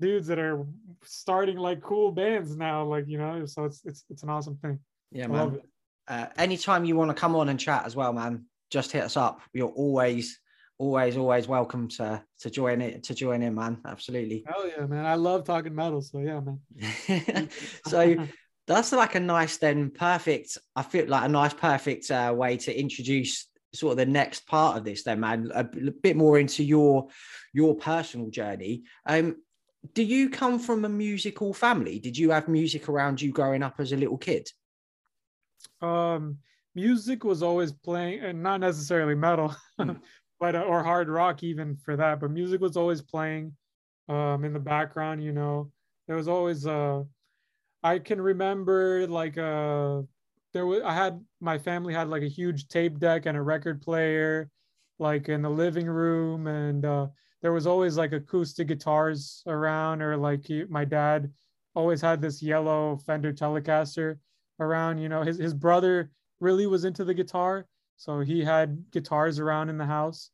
dudes that are starting like cool bands now, like you know. So it's it's it's an awesome thing. Yeah, I man. Uh, anytime you want to come on and chat as well, man, just hit us up. You're always, always, always welcome to to join it to join in, man. Absolutely. Oh yeah, man. I love talking metal. So yeah, man. so that's like a nice then perfect. I feel like a nice perfect uh, way to introduce sort of the next part of this then man a, bit more into your your personal journey. Um do you come from a musical family? Did you have music around you growing up as a little kid? Um music was always playing and not necessarily metal mm. but uh, or hard rock even for that but music was always playing um in the background you know? There was always uh i can remember like uh there was i had my family had like a huge tape deck and a record player like in the living room and uh there was always like acoustic guitars around or like he, my dad always had this yellow fender telecaster around you know his, his brother really was into the guitar. So he had guitars around in the house.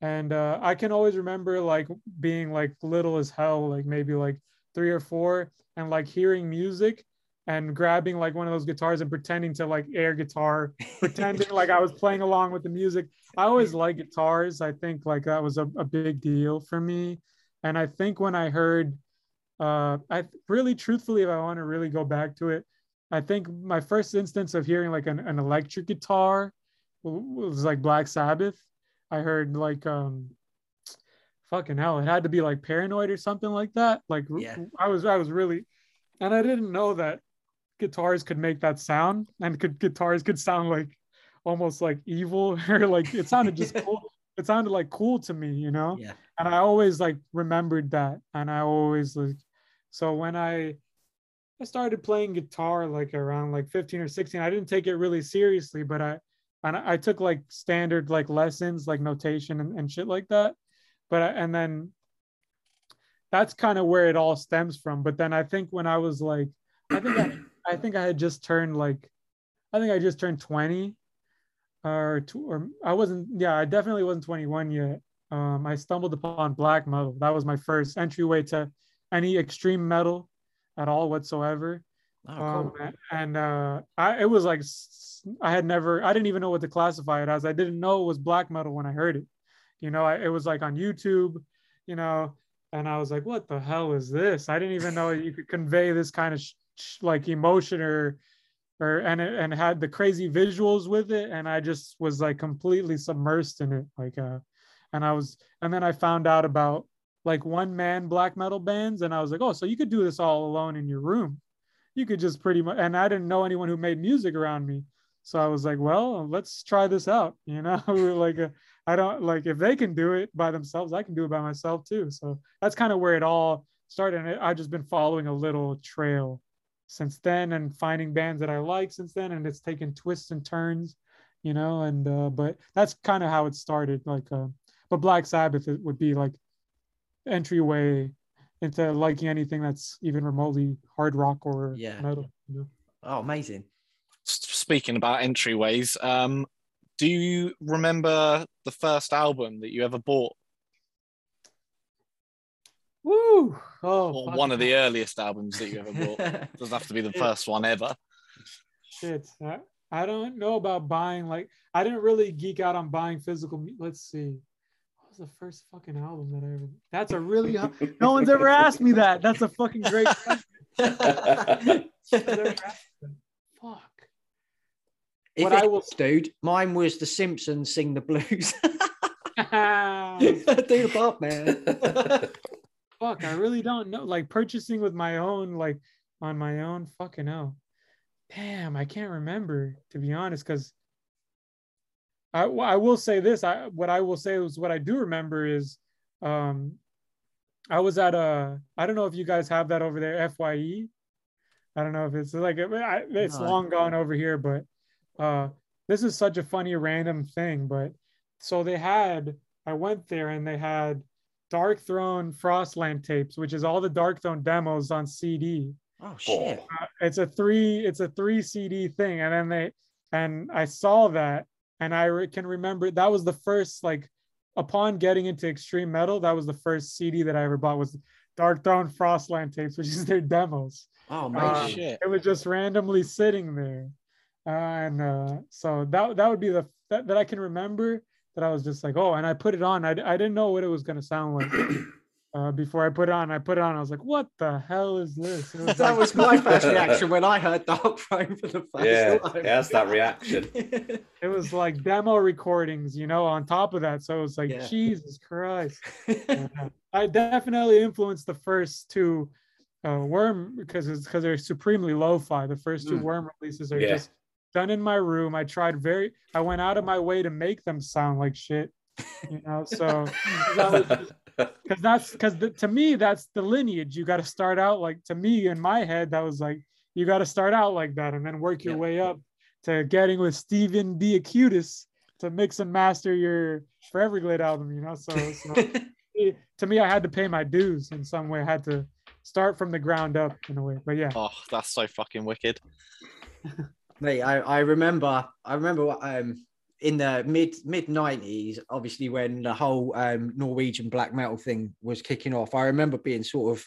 And uh, I can always remember like being like little as hell, like maybe like three or four, and like hearing music and grabbing like one of those guitars and pretending to like air guitar, pretending like I was playing along with the music. I always like guitars. I think like that was a, a big deal for me. And I think when I heard, uh, I really truthfully, if I want to really go back to it, I think my first instance of hearing like an, an electric guitar was like Black Sabbath. I heard like um fucking hell, it had to be like paranoid or something like that. Like yeah. I was I was really and I didn't know that guitars could make that sound and could guitars could sound like almost like evil or like it sounded just cool. It sounded like cool to me, you know? Yeah. And I always like remembered that. And I always like so when I I started playing guitar like around like 15 or 16. I didn't take it really seriously, but I and I took like standard like lessons, like notation and, and shit like that. But I, and then that's kind of where it all stems from. But then I think when I was like, I think I, I think I had just turned like, I think I just turned 20 or two, or I wasn't, yeah, I definitely wasn't 21 yet. Um, I stumbled upon black metal. That was my first entryway to any extreme metal at all whatsoever. Oh, cool. um, and uh, I, it was like I had never I didn't even know what to classify it as. I didn't know it was black metal when I heard it. You know, I, it was like on YouTube, you know, and I was like, what the hell is this? I didn't even know you could convey this kind of sh- like emotion or or and and had the crazy visuals with it and I just was like completely submersed in it like uh and I was and then I found out about like one man black metal bands and I was like, "Oh, so you could do this all alone in your room." you could just pretty much and i didn't know anyone who made music around me. So i was like well let's try this out you know? Like uh, I don't like if they can do it by themselves i can do it by myself too. So that's kind of where it all started and i've just been following a little trail since then and finding bands that i like since then and it's taken twists and turns you know and uh, but that's kind of how it started like uh, but black sabbath it would be like entryway into liking anything that's even remotely hard rock or Yeah. metal. You know? Oh, amazing. Speaking about entryways, um, do you remember the first album that you ever bought, Woo! Oh, or fuck one of the earliest albums that you ever bought? Doesn't have to be the first one ever. shit. I, I don't know about buying. Like, I didn't really geek out on buying physical. Let's see. What was the first fucking album that I ever? That's a really. no one's ever asked me that. That's a fucking great. question. No one's ever asked me that. Fuck. if What it I will- dude, mine was The Simpsons sing the blues. Fuck. Do the pop, man. I really don't know. Like purchasing with my own, like on my own. Fucking hell. Damn, I can't remember to be honest, because I I will say this. I what I will say is what I do remember is, um, I was at a. I don't know if you guys have that over there. Fye. I don't know if it's like it's long gone over here, but uh, this is such a funny random thing. But so they had. I went there and they had Darkthrone Frostland tapes, which is all the Darkthrone demos on CD oh shit. it's a three it's a three cd thing and then they and i saw that and i re- can remember that was the first like upon getting into extreme metal that was the first cd that i ever bought was Darkthrone frostland tapes which is their demos Oh my man. shit. it was just randomly sitting there uh, and uh, so that that would be the that, that i can remember that i was just like oh and i put it on i, I didn't know what it was going to sound like uh, before i put it on i put it on i was like what the hell is this It was that like- was my first reaction when I heard Darkthrone for the first Yeah, time. it has that reaction. it was like demo recordings, you know, on top of that. So it was like, Yeah. Jesus Christ. Yeah. I definitely influenced the first two uh, Worm because it's because they're supremely lo-fi. The first two Mm. Worm releases are Yeah. just done in my room. I tried very, I went out of my way to make them sound like shit, you know. So because that's because to me that's the lineage. You got to start out like to me in my head that was like you got to start out like that and then work your Yeah. way up to getting with Stephen DeAcutis to mix and master your Foreverglade album. You know, so, so to me I had to pay my dues in some way. I had to start from the ground up in a way. But yeah, Oh, that's so fucking wicked. Mate, I, I remember I remember um in the mid mid nineties, obviously when the whole um Norwegian black metal thing was kicking off, I remember being sort of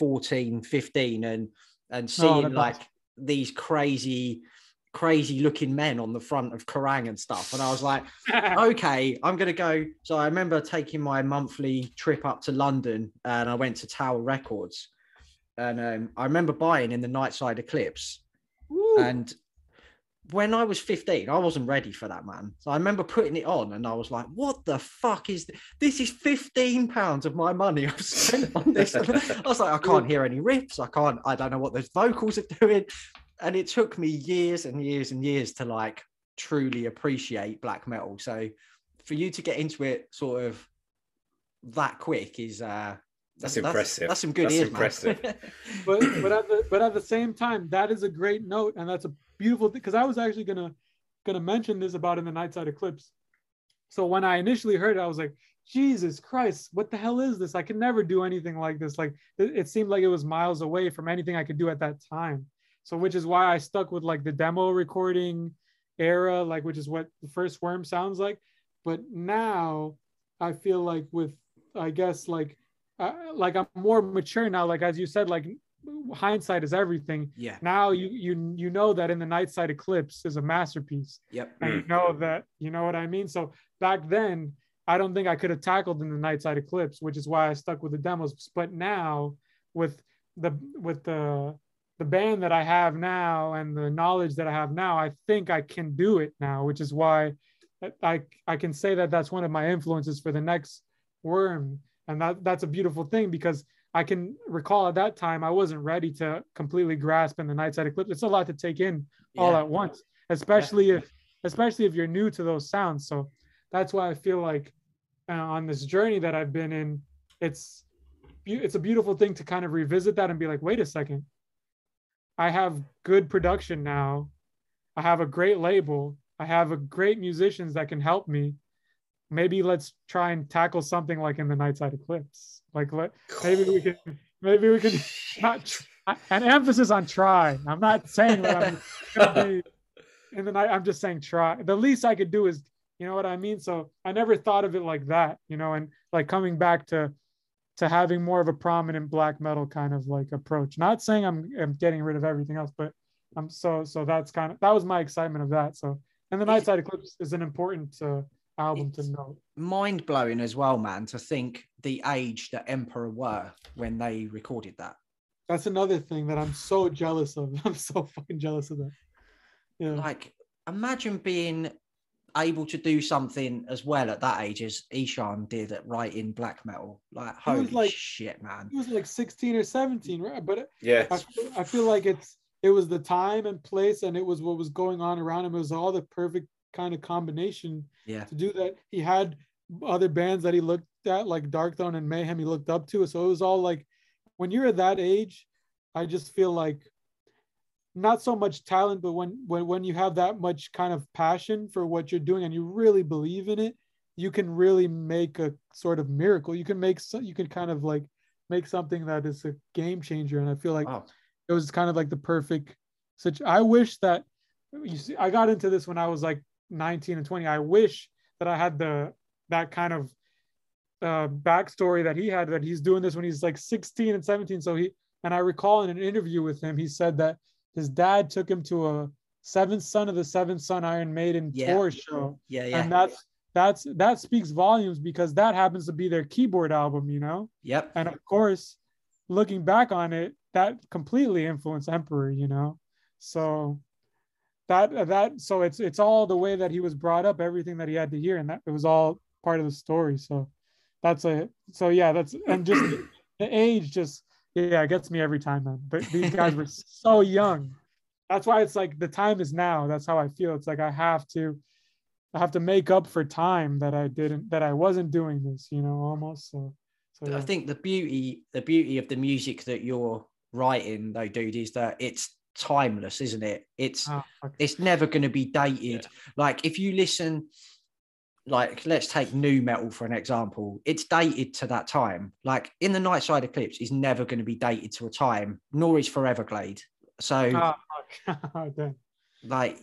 14, 15 and and seeing that's like these crazy crazy looking men on the front of Kerrang and stuff. And I was like, okay, I'm gonna go. So I remember taking my monthly trip up to London and I went to Tower Records. And um, I remember buying in the Nightside Eclipse. And when I was 15, I wasn't ready for that, man. So I remember putting it on and I was like, what the fuck is this? This is 15 pounds of my money I've spent on this. I was like, I can't hear any riffs. I can't, I don't know what those vocals are doing. And it took me years and years and years to like truly appreciate black metal. So for you to get into it sort of that quick is uh That's impressive. That's, some good That's ears, impressive. man. but but at the but at the same time, that is a great note, and that's a beautiful. Because I was actually gonna gonna mention this about in the Nightside Eclipse. So when I initially heard it, I was like, Jesus Christ, what the hell is this? I could never do anything like this. Like it, it seemed like it was miles away from anything I could do at that time. So which is why I stuck with like the demo recording era, like which is what the first worm sounds like. But now I feel like with I guess like uh, like I'm more mature now. Like as you said, like hindsight is everything. Yeah. Now you you you know that in the night side eclipse is a masterpiece. Yep. And you mm. know that you know what I mean. So back then, I don't think I could have tackled in the night side eclipse, which is why I stuck with the demos. But now with the with the the band that I have now and the knowledge that I have now, I think I can do it now, which is why I I can say that that's one of my influences for the next worm, and that that's a beautiful thing because I can recall at that time I wasn't ready to completely grasp in the night side eclipse. It's a lot to take in all at once, especially if especially if you're new to those sounds. So that's why I feel like uh, on this journey that I've been in, it's it's a beautiful thing to kind of revisit that and be like, wait a second, I have good production now. I have a great label. I have a great musicians that can help me. Maybe let's try and tackle something like in the night side eclipse. Like let maybe we can maybe we can not an emphasis on try. I'm not saying that I'm in the night. I'm just saying try. The least I could do is, you know what I mean. So I never thought of it like that, you know, and like coming back to to having more of a prominent black metal kind of like approach. Not saying I'm I'm getting rid of everything else, but I'm so so that's kind of that was my excitement of that. So and the Night Side Eclipse is an important uh, album to It's- note. Mind blowing as well, man, to think the age that Emperor were when they recorded that. That's another thing that I'm so jealous of. I'm so fucking jealous of that. Yeah. Like, imagine being able to do something as well at that age as Ihsahn did at writing black metal. Like, He was holy like- shit, man. he was like 16 or 17, right? But Yeah. I feel, I feel like it's it was the time and place and it was what was going on around him. It was all the perfect kind of combination Yeah. to do that. He had other bands that he looked at, like Darkthrone and Mayhem, he looked up to. So it was all like when you're at that age, I just feel like not so much talent, but when when when you have that much kind of passion for what you're doing and you really believe in it, you can really make a sort of miracle. You can make so, you can kind of like make something that is a game changer. And I feel like Oh, it was kind of like the perfect such i wish that you see i got into this when i was like 19 and 20 i wish that i had the that kind of uh backstory that he had that he's doing this when he's like 16 and 17 so he and i recall in an interview with him he said that his dad took him to a seventh son of the seventh son iron maiden Yeah. tour show yeah, yeah. and that's that's that speaks volumes because that happens to be their keyboard album you know yep. and of course looking back on it that completely influenced emperor you know so that uh, that so it's it's all the way that he was brought up everything that he had to hear and that it was all part of the story so that's a so yeah that's and just the age just yeah it gets me every time man. But these guys were so young. That's why it's like the time is now. That's how i feel. It's like i have to i have to make up for time that i didn't that i wasn't doing this you know almost so so I think the beauty, the beauty of the music that you're writing, though, dude, is that it's timeless, isn't it? It's fuck. it's never going to be dated. Like if you listen, like let's take nu metal for an example, it's dated to that time. Like in the Night Side Eclipse is never going to be dated to a time, nor is Foreverglade. So Ah, fuck. Damn. like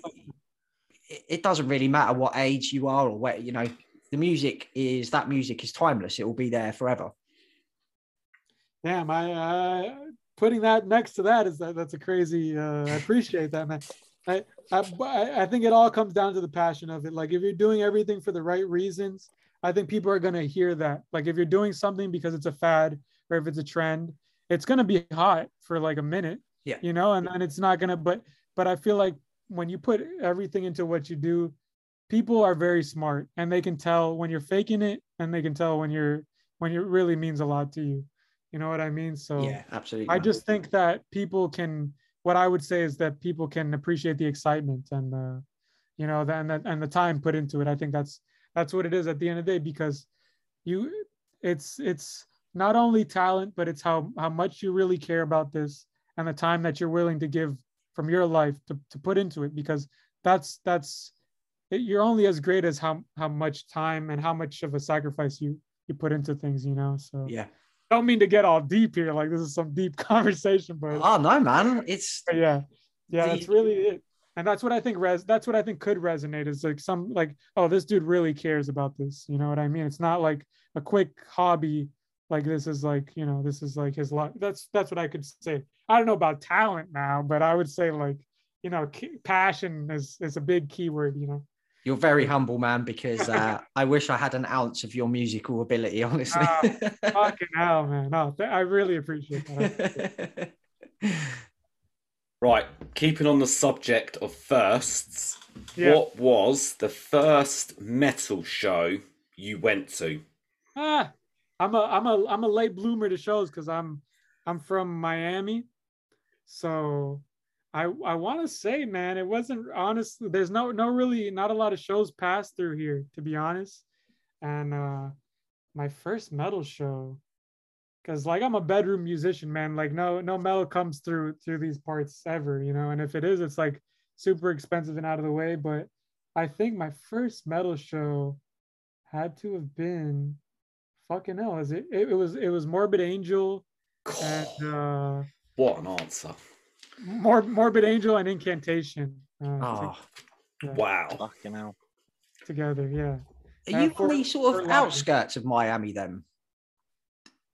it, it doesn't really matter what age you are or where you know the music is that music is timeless. It will be there forever. Damn, I uh, putting that next to that is that that's a crazy. Uh, I appreciate that, man. I, I I think it all comes down to the passion of it. Like if you're doing everything for the right reasons, I think people are gonna hear that. Like if you're doing something because it's a fad or if it's a trend, it's gonna be hot for like a minute. Yeah. You know, and then it's not gonna. But but I feel like when you put everything into what you do, people are very smart and they can tell when you're faking it and they can tell when you're when it really means a lot to you. You know what I mean? So yeah, absolutely. I just think that people can. What I would say is that people can appreciate the excitement and the, you know, the, and the, and the time put into it. I think that's that's what it is at the end of the day because you, it's it's not only talent, but it's how how much you really care about this and the time that you're willing to give from your life to, to put into it because that's that's it, you're only as great as how how much time and how much of a sacrifice you you put into things you know so yeah. Don't mean to get all deep here like this is some deep conversation but, Oh no, man! It's yeah. Yeah that's really it. And that's what i think res that's what i think could resonate is like some like oh this dude really cares about this. You know what i mean? It's not like a quick hobby like this is like you know this is like his life that's that's what i could say. I don't know about talent now but i would say like you know passion is is a big keyword you know you're very humble man because uh, i wish i had an ounce of your musical ability honestly. Uh, fucking hell man. No th- i really appreciate that. Right keeping on the subject of firsts yeah. what was the first metal show you went to? Ah I'm a I'm a I'm a late bloomer to shows because I'm I'm from Miami, so I I want to say, man, it wasn't honestly. There's no no really not a lot of shows passed through here, to be honest. And uh my first metal show, because like I'm a bedroom musician, man. Like no no metal comes through through these parts ever, you know. And if it is, it's like super expensive and out of the way. But I think my first metal show had to have been fucking hell is it, it, it was it was morbid angel and uh what an answer Mor- morbid angel and incantation uh, oh to, yeah. wow fucking hell together yeah are you on the sort of outskirts of miami then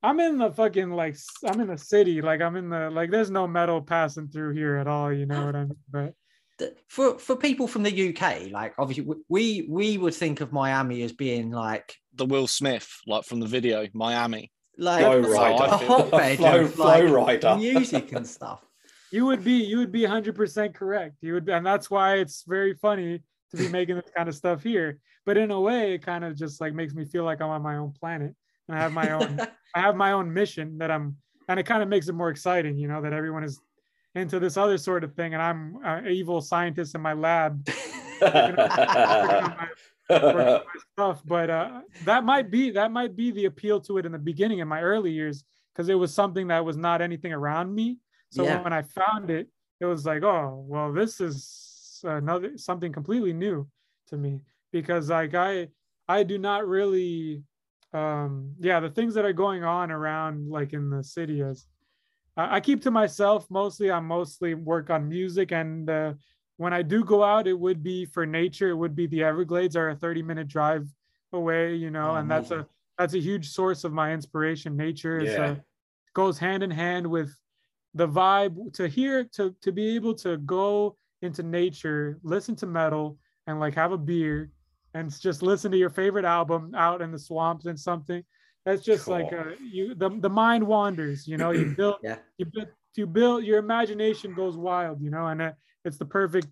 i'm in the fucking like i'm in the city like i'm in the like there's no metal passing through here at all you know what i mean but for for people from the UK, like obviously we we would think of Miami as being like the Will Smith, like from the video, Miami. Like Flo Rida, a hotbed flow, of flow like, rider. music and stuff. You would be you would be 100% correct. You would and that's why it's very funny to be making this kind of stuff here. But in a way, it kind of just like makes me feel like I'm on my own planet and I have my own I have my own mission that I'm and it kind of makes it more exciting, you know, that everyone is into this other sort of thing and I'm an evil scientist in my lab. stuff but uh, that might be that might be the appeal to it in the beginning in my early years because it was something that was not anything around me so yeah. when i found it it was like oh well this is another something completely new to me because like i i do not really um yeah the things that are going on around like in the city as I keep to myself mostly. I mostly work on music, and uh, when I do go out, it would be for nature. It would be the Everglades, are a 30 minute drive away, you know, oh, and that's a that's a huge source of my inspiration. Nature is uh, a, goes hand in hand with the vibe to hear to to be able to go into nature, listen to metal, and like have a beer, and just listen to your favorite album out in the swamps and something. That's just cool. like uh, you the, the mind wanders you know? You build yeah. you build you build your imagination goes wild you know? And uh, it's the perfect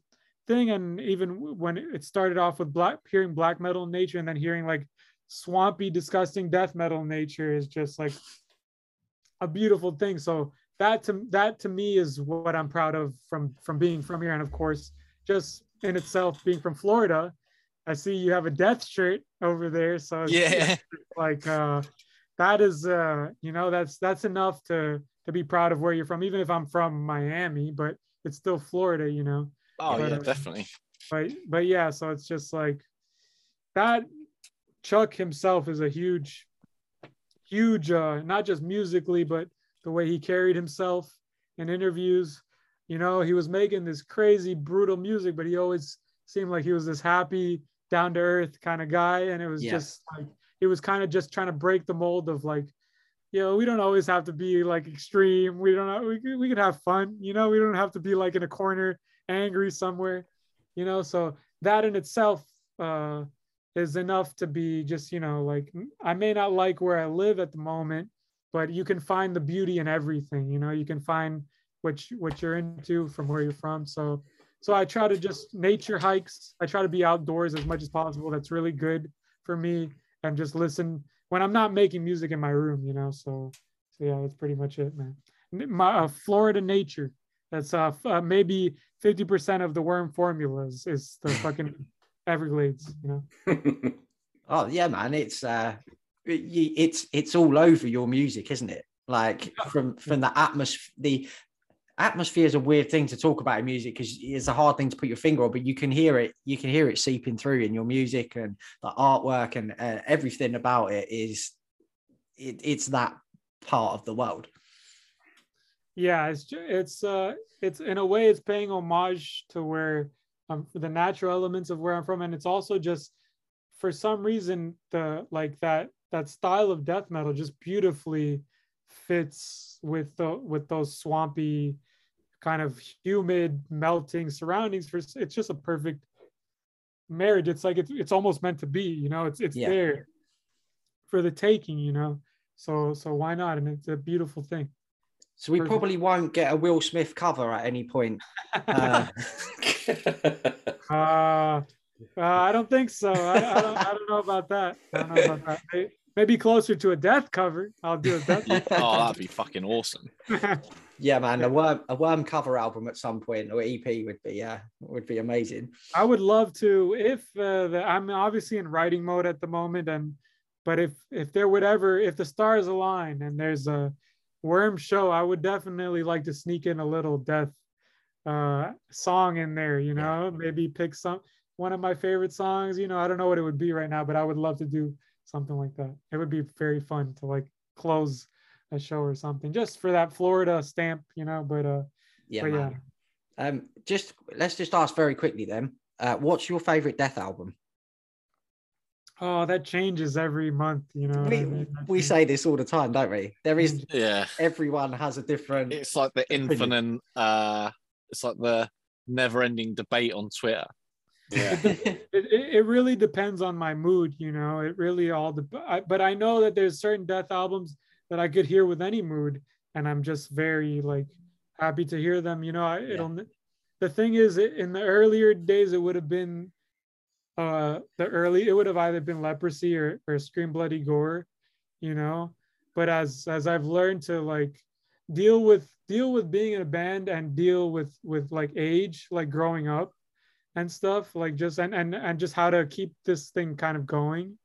thing. And even when it started off with black hearing black metal in nature and then hearing like swampy disgusting death metal in nature is just like a beautiful thing. So that to that to me is what i'm proud of from from being from here and of course just in itself being from florida I see you have a death shirt over there. So yeah, like uh, that is uh, you know that's that's enough to to be proud of where you're from. Even if I'm from Miami, but it's still Florida, you know. Oh but, yeah, uh, definitely. But but yeah, so it's just like that. Chuck himself is a huge, huge, uh, not just musically, but the way he carried himself in interviews. You know, he was making this crazy, brutal music, but he always seemed like he was this happy, down to earth kind of guy. And it was yeah. just like, it was kind of just trying to break the mold of like, you know, we don't always have to be like extreme. We don't we, we can have fun, you know, we don't have to be like in a corner, angry somewhere, you know? So that in itself uh, is enough to be just, you know, like, I may not like where I live at the moment, but you can find the beauty in everything, you know, you can find what, you, what you're into from where you're from. So so I try to just nature hikes. I try to be outdoors as much as possible. That's really good for me. And just listen when I'm not making music in my room, you know. So, so yeah, that's pretty much it, man. My uh, Florida nature. That's uh, uh maybe 50% of the worm formulas is the fucking Everglades, you know. oh yeah, man. It's uh, it's it's all over your music, isn't it? Like from from the atmosphere, the atmosphere is a weird thing to talk about in music because it's a hard thing to put your finger on, but you can hear it. You can hear it seeping through in your music and the artwork and uh, everything about it is it, it's that part of the world. Yeah, it's it's uh it's in a way it's paying homage to where um the natural elements of where I'm from, and it's also just for some reason the like that that style of death metal just beautifully fits with the with those swampy kind of humid melting surroundings for it's just a perfect marriage it's like it's, it's almost meant to be you know it's it's Yeah. there for the taking you know so so why not and it's a beautiful thing So we Perfect. probably won't get a Will Smith cover at any point. Uh, uh, uh i don't think so I, I don't i don't know about that i don't know about that May- maybe closer to a death cover i'll do a death Cover. Oh, that'd be fucking awesome. yeah, man, a worm a worm cover album at some point or EP would be yeah would be amazing. I would love to if uh, the, I'm obviously in writing mode at the moment, and but if if there would ever if the stars align and there's a worm show, I would definitely like to sneak in a little death uh, song in there. You know, maybe pick some one of my favorite songs. You know, I don't know what it would be right now, but I would love to do something like that. It would be very fun to like close a show or something just for that Florida stamp. You know, but uh, Yeah, but man. Um, just let's just ask very quickly then. Uh, what's your favorite death album? Oh, that changes every month, you know. what I We, mean? We say this all the time, don't we? There is Yeah. everyone has a different. It's like the Opinion. infinite uh it's like the never ending debate on Twitter. Yeah. it, it, really depends on my mood, you know. It really all the but I know that there's certain death albums that I could hear with any mood, and I'm just very like happy to hear them. You know, I, it'll. The thing is, in the earlier days, it would have been, uh, the early. It would have either been leprosy or or scream bloody gore, you know. But as as I've learned to like deal with deal with being in a band and deal with with like age, like growing up and stuff like just and and and just how to keep this thing kind of going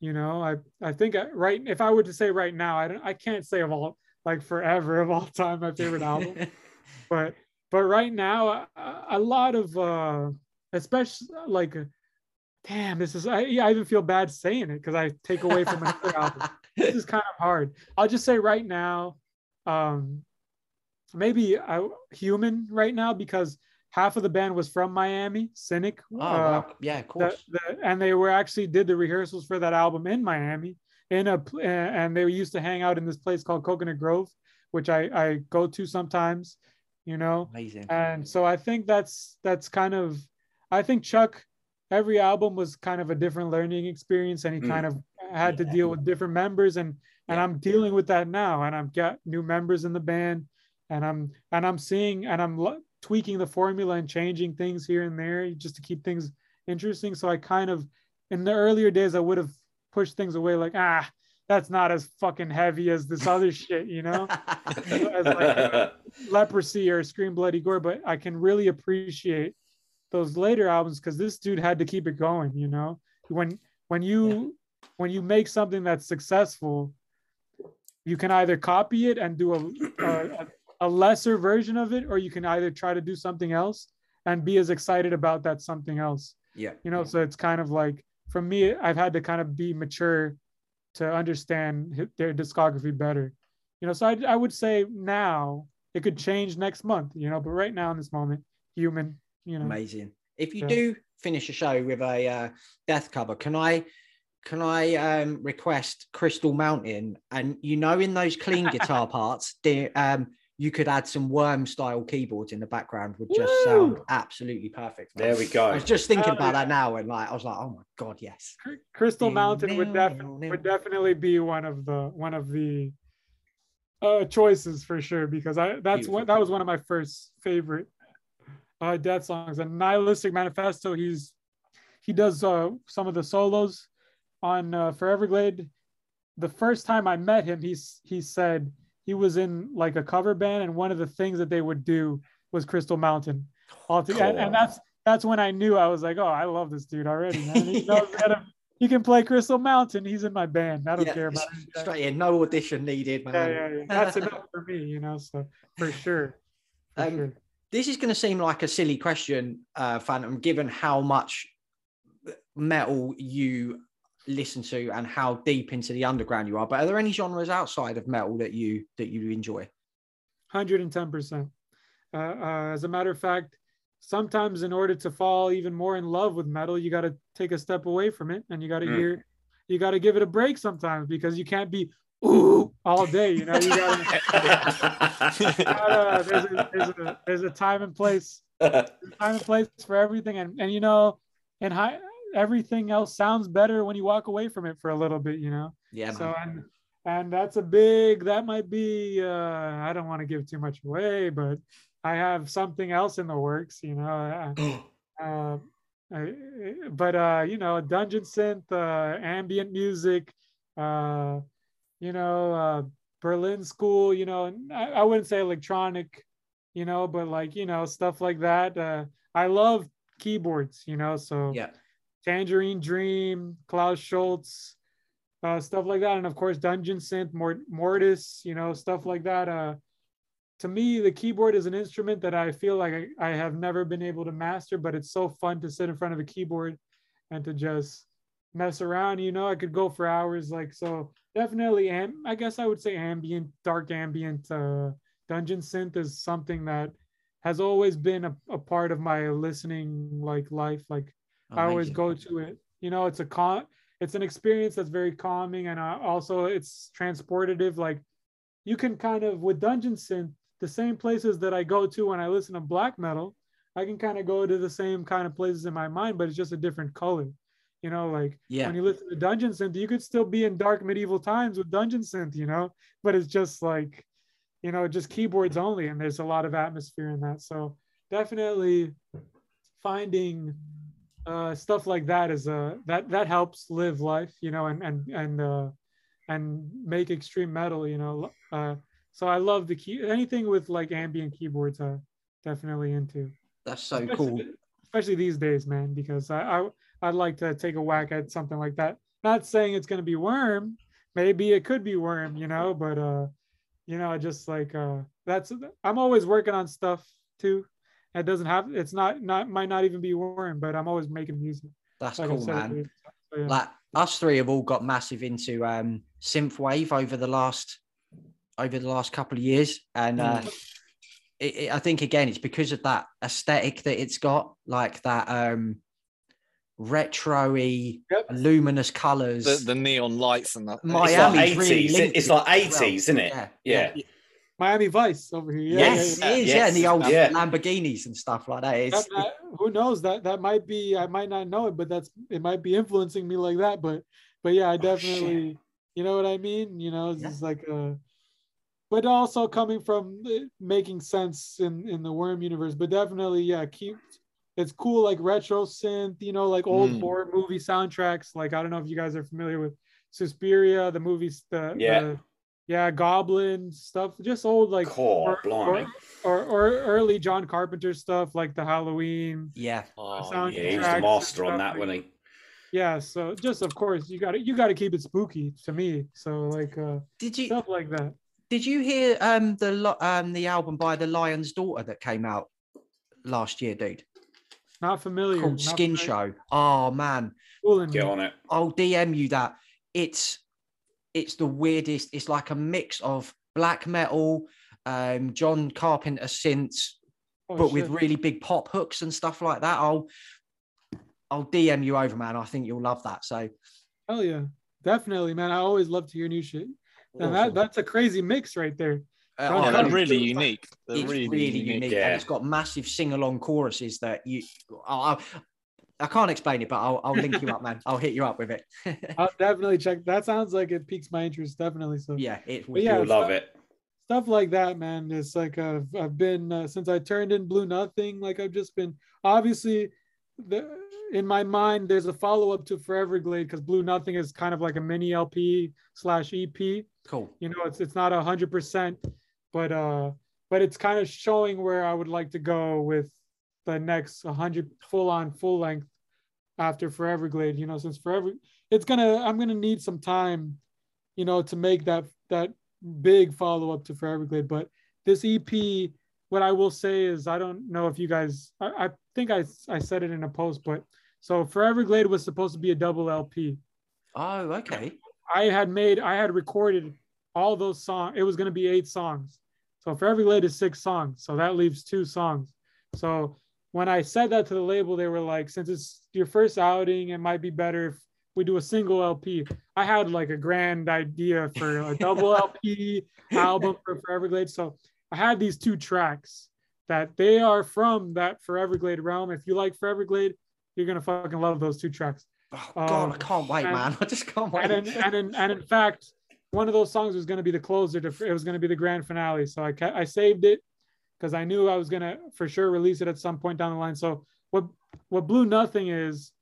you know? I i think I, right if i were to say right now i don't i can't say of all like forever of all time my favorite album. But but right now a, a lot of uh especially like damn this is i, yeah, I even feel bad saying it because i take away from another album. This is kind of hard. I'll just say right now um maybe I, human right now because half of the band was from miami cynic oh, uh, wow. yeah, of course. the, and they were actually did the rehearsals for that album in Miami in a and they used to hang out in this place called Coconut Grove, which I I go to sometimes, you know. Amazing. And so I think that's that's kind of I think Chuck every album was kind of a different learning experience and he Mm. kind of had to deal with different members and and Yeah. I'm dealing with that now and I've got new members in the band and I'm and I'm seeing and I'm tweaking the formula and changing things here and there just to keep things interesting. So I kind of in the earlier days I would have pushed things away like ah that's not as fucking heavy as this other shit you know? As like, leprosy or scream bloody gore but i can really appreciate those later albums because this dude had to keep it going you know? When when you when you make something that's successful you can either copy it and do a, a a lesser version of it or you can either try to do something else and be as excited about that something else yeah. you know so it's kind of like for me i've had to kind of be mature to understand their discography better you know so I, I would say now it could change next month you know but right now in this moment human you know Amazing. If you Yeah. do finish a show with a uh, death cover, can I can I um, request Crystal Mountain? And you know, in those clean guitar parts, the, um, you could add some worm style keyboards in the background. Would just sound absolutely perfect. man. There we go. I was just thinking about that now, and like I was like, oh my god, yes. Crystal mountain would, ding, def- would definitely be one of the one of the uh choices for sure because i that's Beautiful. what that was one of my first favorite uh death songs and nihilistic manifesto he's he does uh some of the solos on uh, foreverglade the first time i met him he's he said he was in like a cover band and one of the things that they would do was crystal mountain all together and, and that's that's when i knew i was like oh i love this dude already man he, to- he can play crystal mountain he's in my band i don't Yeah, care about it. straight in, no audition needed, man. yeah, yeah, yeah. That's enough for me, you know. So for sure, for Um, sure. this is going to seem like a silly question, uh, Phantom, given how much metal you listen to and how deep into the underground you are. But are there any genres outside of metal that you that you enjoy? Hundred and ten percent. Uh, As a matter of fact, sometimes in order to fall even more in love with metal, you got to take a step away from it, and you got to Mm. hear you got to give it a break sometimes because you can't be ooh all day. You know, you gotta, gotta there's, a, there's, a, there's a time and place, time and place for everything, and and you know, and high, everything else sounds better when you walk away from it for a little bit. You know. Yeah. So and and that's a big. That might be. uh I don't want to give too much away, but I have something else in the works. You know. Uh, I, but uh, you know, dungeon synth, uh, ambient music, uh, you know, uh, Berlin School, you know, and I, I wouldn't say electronic, you know, but like you know, stuff like that. Uh, I love keyboards, you know, so yeah. Tangerine Dream, Klaus Schulze, uh, stuff like that, and of course Dungeon Synth, Mort- Mortiis, you know, stuff like that. Uh, to me, the keyboard is an instrument that I feel like I, I have never been able to master, but it's so fun to sit in front of a keyboard and to just mess around. You know, I could go for hours. Like so, definitely. And I guess I would say ambient, dark ambient, uh, dungeon synth is something that has always been a, a part of my listening like life. Like I always Amazing. go to it. You know, it's a con. It's an experience that's very calming, and uh, also it's transportative. Like you can kind of with dungeon synth, the same places that I go to when I listen to black metal, I can kind of go to the same kind of places in my mind, but it's just a different color. You know, like Yeah. when you listen to dungeon synth, you could still be in dark medieval times with dungeon synth. You know, but it's just like, you know, just keyboards only, and there's a lot of atmosphere in that. So definitely finding uh, stuff like that is uh, that that helps live life, you know, and and and uh, and make extreme metal, you know. Uh, so I love the key anything with like ambient keyboards. Uh, definitely into, That's so especially, cool. especially these days, man. Because I, I I'd like to take a whack at something like that. Not saying it's gonna be Worm. Maybe it could be Worm, you know, but uh, you know, I just like uh, that's I'm always working on stuff too. It doesn't have it's not not might not even be Worm, but I'm always making music. That's Like cool, said, man. it- so, yeah. Like us three have all got massive into um synth wave over the last over the last couple of years, and uh, it, it- I think again it's because of that aesthetic that it's got, like that um retro-y, Yep. luminous colors. The, the neon lights and that. My- It's Miami's like really eighties. linked it's it like as well. eighties, isn't it? Yeah. Yeah. Miami Vice over here. Yeah, yes, yeah, it yeah. is. Yeah, and the old Yeah. Lamborghinis and stuff like that. It's, That- that- who knows that that might be I might not know it, but that's it might be influencing me like that. But but yeah, I definitely you know what I mean. You know, it's Yeah. just like uh but also coming from making sense in in the worm universe. But definitely, yeah, keep it's cool like retro synth, you know, like old Mm. horror movie soundtracks. Like I don't know if you guys are familiar with Suspiria, the movies, the Yeah. the- yeah, Goblin stuff, just old like Core, or, or, or, or early John Carpenter stuff like the Halloween. yeah, Oh, Yeah, he was the master on stuff that, like- wasn't he? Yeah, so just of course you got to you got to keep it spooky to me. So like uh did you stuff like that. did you hear um the um the album by the Lion's Daughter that came out last year, dude? Not familiar. Called not Skin familiar. Show. Oh man, Fooling Get on it. I'll DM you that. It's it's the weirdest. It's like a mix of black metal, um, John Carpenter synths, Oh, but with really big pop hooks and stuff like that. I'll I'll DM you over, man. I think you'll love that. So Hell yeah, definitely, man. I always love to hear new shit, and that that's a crazy mix right there. Uh, Oh, they're really it's- unique. They're It's really, really, unique. unique, Yeah. and it's got massive sing-along choruses that you. I, I, I can't explain it, but I'll, I'll link you up, man. I'll hit you up with it. I'll definitely check. That sounds like it piques my interest, definitely. So yeah, it But yeah, You'll love not- it. stuff like that, man. It's like I've I've been uh, since I turned in Blue Nothing. Like I've just been obviously the in my mind. There's a follow up to Foreverglade because Blue Nothing is kind of like a mini LP slash EP. cool. You know, it's it's not a hundred percent, but uh, but it's kind of showing where I would like to go with the next 100 full on full length after Foreverglade. You know, since Forever, it's gonna I'm gonna need some time, you know, to make that that big follow up to Foreverglade. But this EP, what I will say is I don't know if you guys I, I think I I said it in a post, but so Foreverglade was supposed to be a double LP. Oh, okay. I had made, I had recorded all those songs. It was going to be eight songs. So for every is six songs. So that leaves two songs. So when I said that to the label, they were like, since it's your first outing, it might be better if we do a single LP. I had like a grand idea for a double LP album for Foreverglade. So I had these two tracks that they are from that Foreverglade realm. If you like Foreverglade, you're gonna fucking love those two tracks. Oh God, Um, I can't wait, and- man. I just can't wait. And in, and in, and in fact, one of those songs was gonna be the closer to it was gonna be the grand finale. So I I saved it because I knew I was gonna for sure release it at some point down the line. So what what Blue Nothing is,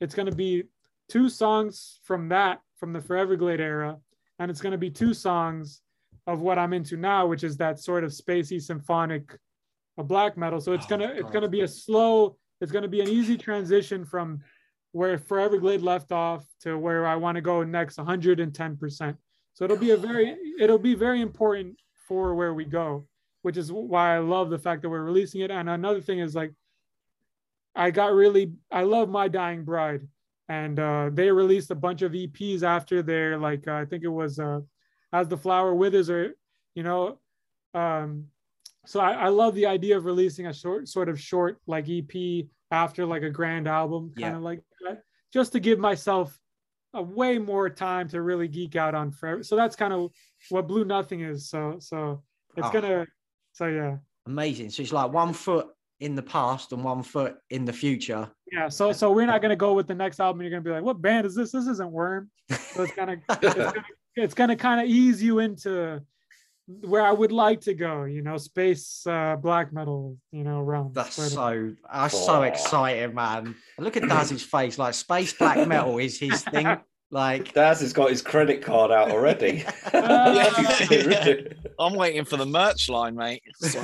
it's gonna be two songs from that from the Foreverglade era, and it's gonna be two songs of what I'm into now, which is that sort of spacey symphonic uh, black metal. So it's Oh, gonna it's gonna be a slow, it's gonna be an easy transition from where Foreverglade left off to where I want to go next 110%. So it'll be a very it'll be very important for where we go, which is why I love the fact that we're releasing it. And another thing is like I got really I love My Dying Bride and uh they released a bunch of EPs after their like uh, I think it was uh As the Flower Withers or you know um so I, I love the idea of releasing a short sort of short like EP after like a grand album kind Yeah. of like that just to give myself a way more time to really geek out on forever. So that's kind of what Blue Nothing is. So so it's Oh. gonna so yeah. Amazing. So it's like one foot in the past and one foot in the future. Yeah, so so we're not gonna go with the next album. You're gonna be like, what band is this? This isn't Worm. So it's gonna it's gonna, gonna kind of ease you into where I would like to go. You know, space uh, black metal. You know, realm. That's sort of. so that's so excited, man. Look at Daz's face. Like space black metal is his thing. Like Daz has got his credit card out already. I'm waiting for the merch line, mate. it's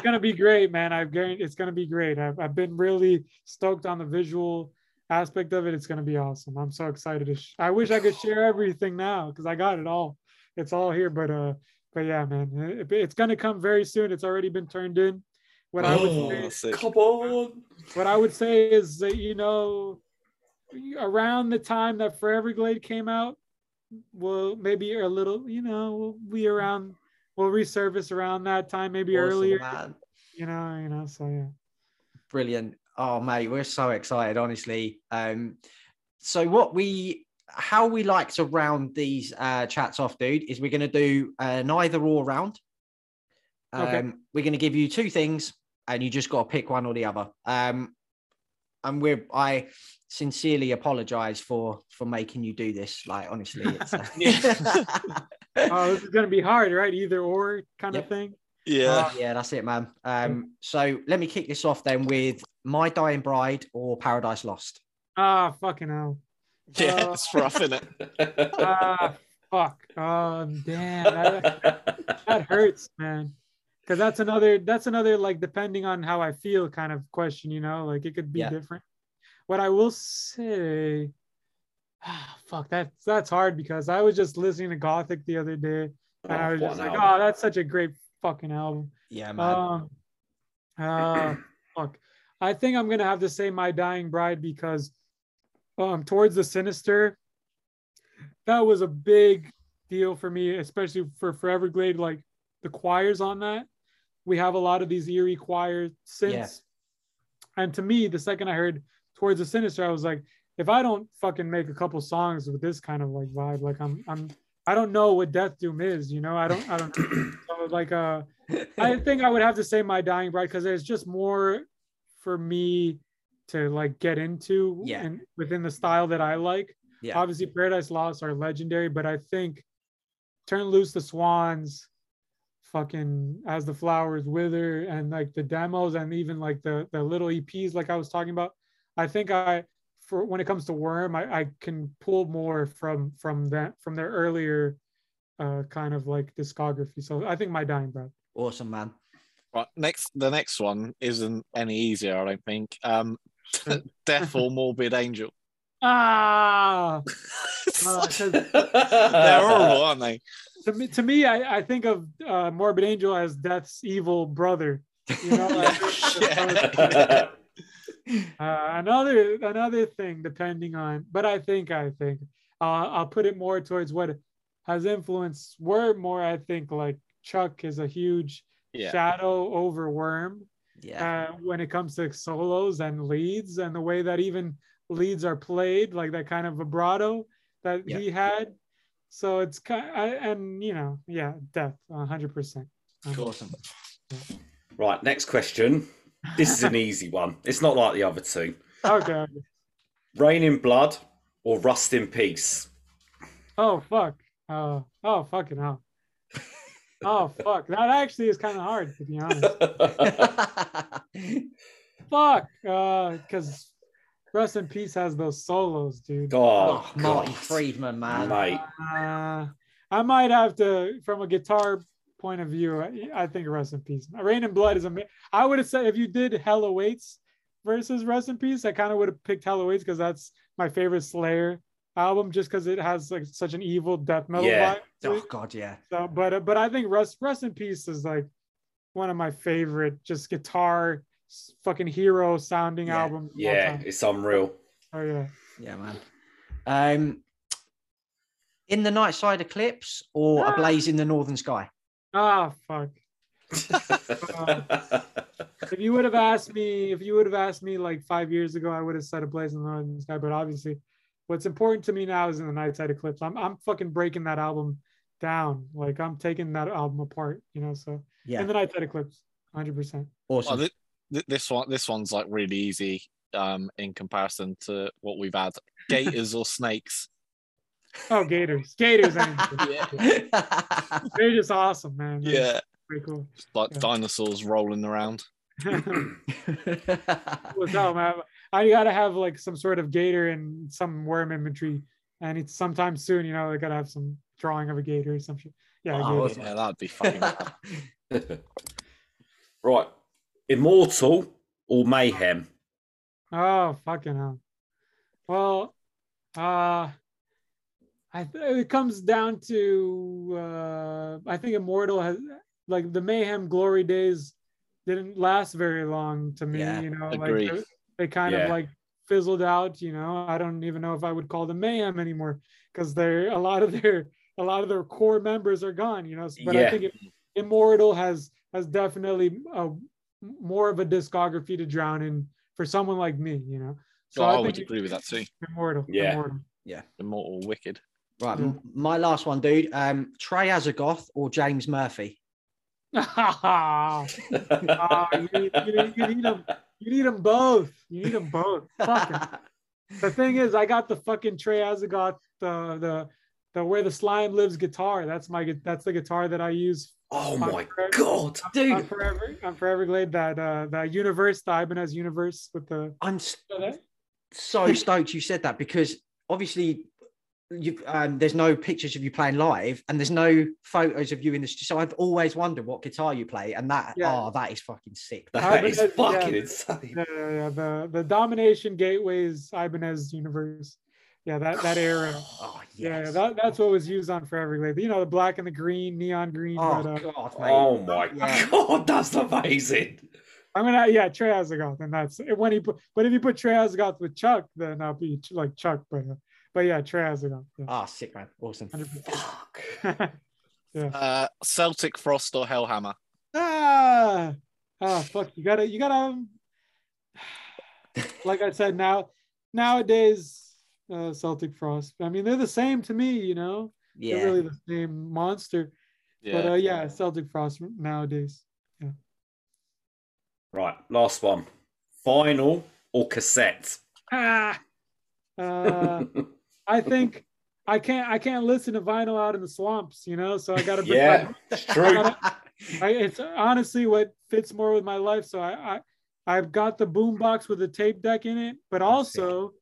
gonna be great, man. I've guarantee it's gonna be great. I've, I've been really stoked on the visual aspect of it. It's gonna be awesome. I'm so excited to. Sh- I wish I could share everything now because I got it all. It's all here, but uh, but yeah, man, it- it's gonna come very soon. It's already been turned in. What I would Oh. say, That's. Come on. what I would say is that you know, around the time that Foreverglade came out, well, maybe a little, you know, we'll be around. We'll resurface around that time, maybe awesome, earlier. man. You know, you know. So yeah. Brilliant. Oh mate, we're so excited, honestly. Um, so what we how we like to round these uh chats off, dude, is we're gonna do an either or round. Um, Okay. we're gonna give you two things and you just gotta pick one or the other. Um and we're I sincerely apologize for for making you do this. Like honestly, it's uh, Oh, this is gonna be hard, right? Either or kind Yep. of thing. Yeah. yeah, that's it, man. Um, so let me kick this off then with My Dying Bride or Paradise Lost. Ah, fucking hell. Yeah, Uh, it's rough, isn't it? Ah, fuck. Oh, damn. That, that hurts, man. Because that's another. That's another like depending on how I feel kind of question. You know, like it could be Yeah. different. What I will say. Ah, fuck. That's that's hard because I was just listening to Gothic the other day, and I was just like, album. oh, that's such a great fucking album. Yeah, man. Um, uh, fuck. I think I'm gonna have to say my dying bride because, um, towards the sinister, that was a big deal for me, especially for Foreverglade. Like the choirs on that, we have a lot of these eerie choirs since, Yeah. and to me, the second I heard towards the sinister, I was like, if I don't fucking make a couple songs with this kind of like vibe, like I'm, I'm, I don't know what Death Doom is, you know. I don't, I don't. so like, uh. I think I would have to say my dying bride because there's just more for me to like get into Yeah. and within the style that I like. yeah, Obviously, Paradise Lost are legendary, but I think Turn Loose the Swans, fucking As the Flowers Wither, and like the demos and even like the the little EPs like I was talking about. I think I for when it comes to Worm, I, I can pull more from from that from their earlier uh kind of like discography. So I think my dying breath. awesome, man. Right, next, the next one isn't any easier, I don't think. Um, Death or Morbid Angel. Ah, Uh, 'cause They're horrible, aren't they? to me, to me, I, I think of uh, Morbid Angel as Death's evil brother. You know, I think- uh, another another thing, depending on, but I think I think uh, I'll put it more towards what has influenced Worm more. I think like Chuck is a huge Yeah. shadow over Worm. Yeah. uh, when it comes to solos and leads and the way that even leads are played, like that kind of vibrato that Yeah. he had. So it's kind I and you know, yeah, death, hundred percent. awesome. Right, next question. This is an easy one. It's not like the other two. Okay. okay. Reign in blood or rust in peace? Oh fuck. Uh, oh fucking hell. Oh fuck. That actually is kind of hard to be honest. fuck. Uh, because Rest in Peace has those solos, dude. oh, oh, Marty Friedman, man. Mate. Uh, I might have to, from a guitar point of view, I, I think Rest in Peace. Reign and Blood is amazing. I would have said if you did Hell Awaits versus Rest in Peace, I kind of would have picked Hell Awaits because that's my favorite Slayer album, just because it has like such an evil death metal Yeah. vibe. Oh. God, yeah. So, but uh, but I think Rest Rest in Peace is like one of my favorite, just guitar fucking hero sounding Yeah. albums. Yeah, it's unreal. Oh yeah. Yeah, man. Um, in the Nightside eclipse or Ah. a blaze in the northern sky? Ah fuck. if you would have asked me, if you would have asked me like five years ago, I would have said a blaze in the northern sky. But obviously, what's important to me now is in the Nightside eclipse. I'm I'm fucking breaking that album down. Like I'm taking that album apart. You know. So Yeah, in the Nightside eclipse, hundred percent. Well, awesome. thi- thi- this one, this one's like really easy um, in comparison to what we've had. Gators or snakes? Oh, Gators, Gators. Yeah. they're just awesome, man. They're Yeah, pretty cool. just like Yeah. dinosaurs rolling around. What's up, man? I gotta have like some sort of gator and some worm imagery, and it's sometime soon. You know, I gotta have some drawing of a gator or some shit. Yeah, Oh, Yeah, that'd be fucking. right. Immortal or mayhem? Oh, fucking hell. Well, uh, I th- it comes down to uh, I think Immortal has like the Mayhem Glory days didn't last very long to me. Yeah, you know, agree. like they, they kind Yeah. of like fizzled out. You know, I don't even know if I would call them Mayhem anymore because they're a lot of their a lot of their core members are gone. You know, but Yeah. I think it, Immortal has has definitely a, more of a discography to drown in for someone like me. You know. Oh, I think would agree with that too. Immortal. Yeah. Immortal. Immortal, wicked. Right, Yeah. my last one, dude. Um, Trey Azagthoth or James Murphy? You, need, you, need, you need them. You need them both. You need them both. The thing is, I got the fucking Trey Azagthoth, the the the where the slime lives guitar. That's my that's the guitar that I use. oh my Forever- god. On dude, forever, I'm Foreverglade, that uh that universe, the Ibanez universe with the. I'm so stoked you said that because obviously you um, there's no pictures of you playing live and there's no photos of you in the stu- so I've always wondered what guitar you play and that Yeah. oh that is fucking sick. That is Ibanez, yeah. fucking insane. Yeah, yeah, yeah, the the Domination Gateways Ibanez universe. Yeah, that that era. Oh Yeah, yes. that, that's what was used on Foreverglade. You know, the black and the green, neon green. oh but, uh, god, mate. Oh my Yeah. god, that's amazing. I'm gonna, yeah, Trey Azagthoth, and that's when he put. But if you put Trey Azagthoth with Chuck, then I'll be like Chuck. But, uh, but yeah, Trey Azagthoth. Yeah. Ah, sick man, awesome. fuck. yeah. Uh, Celtic Frost or Hellhammer? ah, ah, fuck! You gotta, you gotta. um, Like I said, now nowadays, uh, Celtic Frost. I mean, they're the same to me. You know, Yeah. they're really the same monster. Yeah. But uh, yeah, Celtic Frost nowadays. Yeah. Right, last one. Final or cassette? Ah, uh, I think I can't I can't listen to vinyl out in the swamps, you know. So I gotta bring yeah, my, it's true. I, it's honestly what fits more with my life. So I, I I've got the boombox with the tape deck in it, but also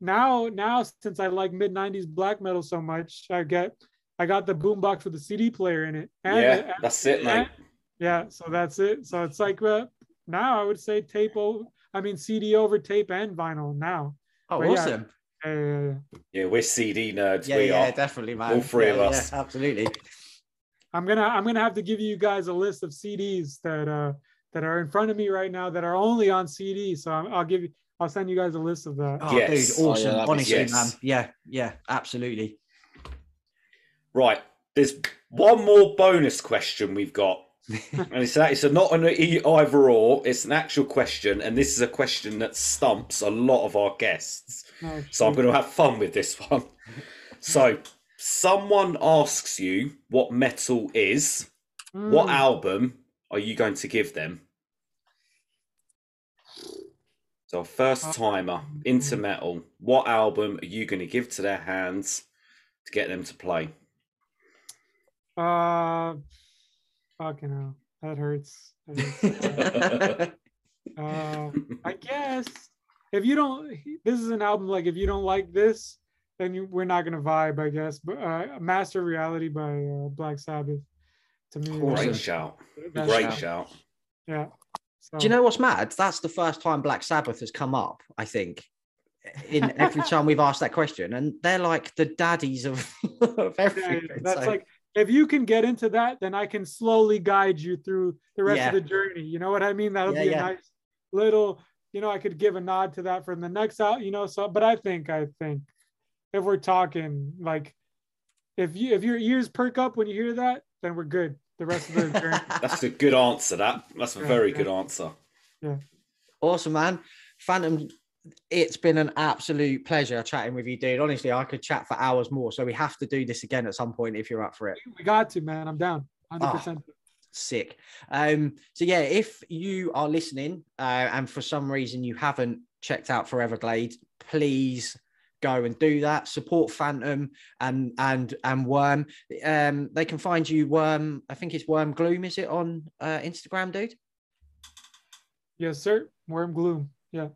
now now since I like mid '90s black metal so much, I get I got the boombox with the CD player in it. And, yeah, and- that's it, man. yeah, so that's it. So it's like uh, now I would say tape over. I mean CD over tape and vinyl now. Oh, But awesome. Yeah, yeah, yeah. Yeah, we're CD nerds. Yeah, we yeah, are. definitely, man. All three Yeah, of yeah, us. absolutely. I'm gonna I'm gonna have to give you guys a list of CDs that uh that are in front of me right now that are only on CD. So I'm, I'll give you I'll send you guys a list of that. Oh, Yes. dude, Oh, yeah, awesome. Honestly, yes. man. Yeah, yeah, absolutely. Right, there's one more bonus question we've got. and it's, it's not an either or, it's an actual question. And this is a question that stumps a lot of our guests. Oh, So I'm going to have fun with this one. So, someone asks you what metal is. What Mm. album are you going to give them? So, first timer into metal. What album are you going to give to their hands to get them to play? Uh, fucking hell, that hurts. That hurts. uh, I guess if you don't, this is an album like if you don't like this, then you, we're not gonna vibe. I guess, but uh, Master of Reality by uh, Black Sabbath. To me, Awesome. Great that's- shout. that's- Great shout. Yeah. So, Do you know what's mad? That's the first time Black Sabbath has come up, I think, in every time we've asked that question. And they're like the daddies of, of everything. yeah, that's So, like if you can get into that, then I can slowly guide you through the rest Yeah. of the journey. You know what I mean? That'll Yeah, be a yeah. nice little, you know, I could give a nod to that from the next out, you know. So, but I think, I think if we're talking like, if you if your ears perk up when you hear that, then we're good. The rest of the journey. That's a good answer, that. That's a Yeah, very yeah. good answer. Yeah. Awesome, man. Phantom, it's been an absolute pleasure chatting with you, dude. Honestly, I could chat for hours more. So we have to do this again at some point if you're up for it. we got to, man. I'm down. Ah. 100%. sick um so yeah if you are listening uh, and for some reason you haven't checked out Foreverglade please go and do that support phantom and and and worm um they can find you worm i think it's worm gloom is it on uh instagram dude Yes, sir. Worm gloom. Yeah.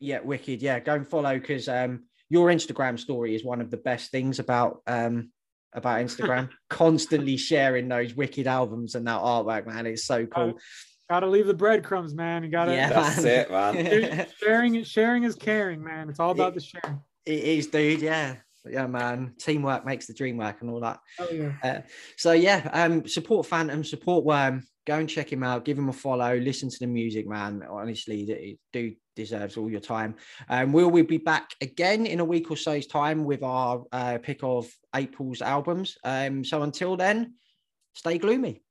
Yeah wicked yeah go and follow because um your instagram story is one of the best things about um about instagram constantly sharing those wicked albums and that artwork man it's so cool Gotta leave the breadcrumbs, man. You gotta yeah That's man. it, man. sharing sharing is caring, man. It's all about the sharing. It is, dude. Yeah, yeah, man. Teamwork makes the dream work, and all that. Oh yeah. So yeah, um, support Phantom, support Worm. Go and check him out. Give him a follow. Listen to the music, man. Honestly, it do deserves all your time. Um, will we be back again in a week or so's time with our uh, pick of April's albums? Um, so until then, stay gloomy.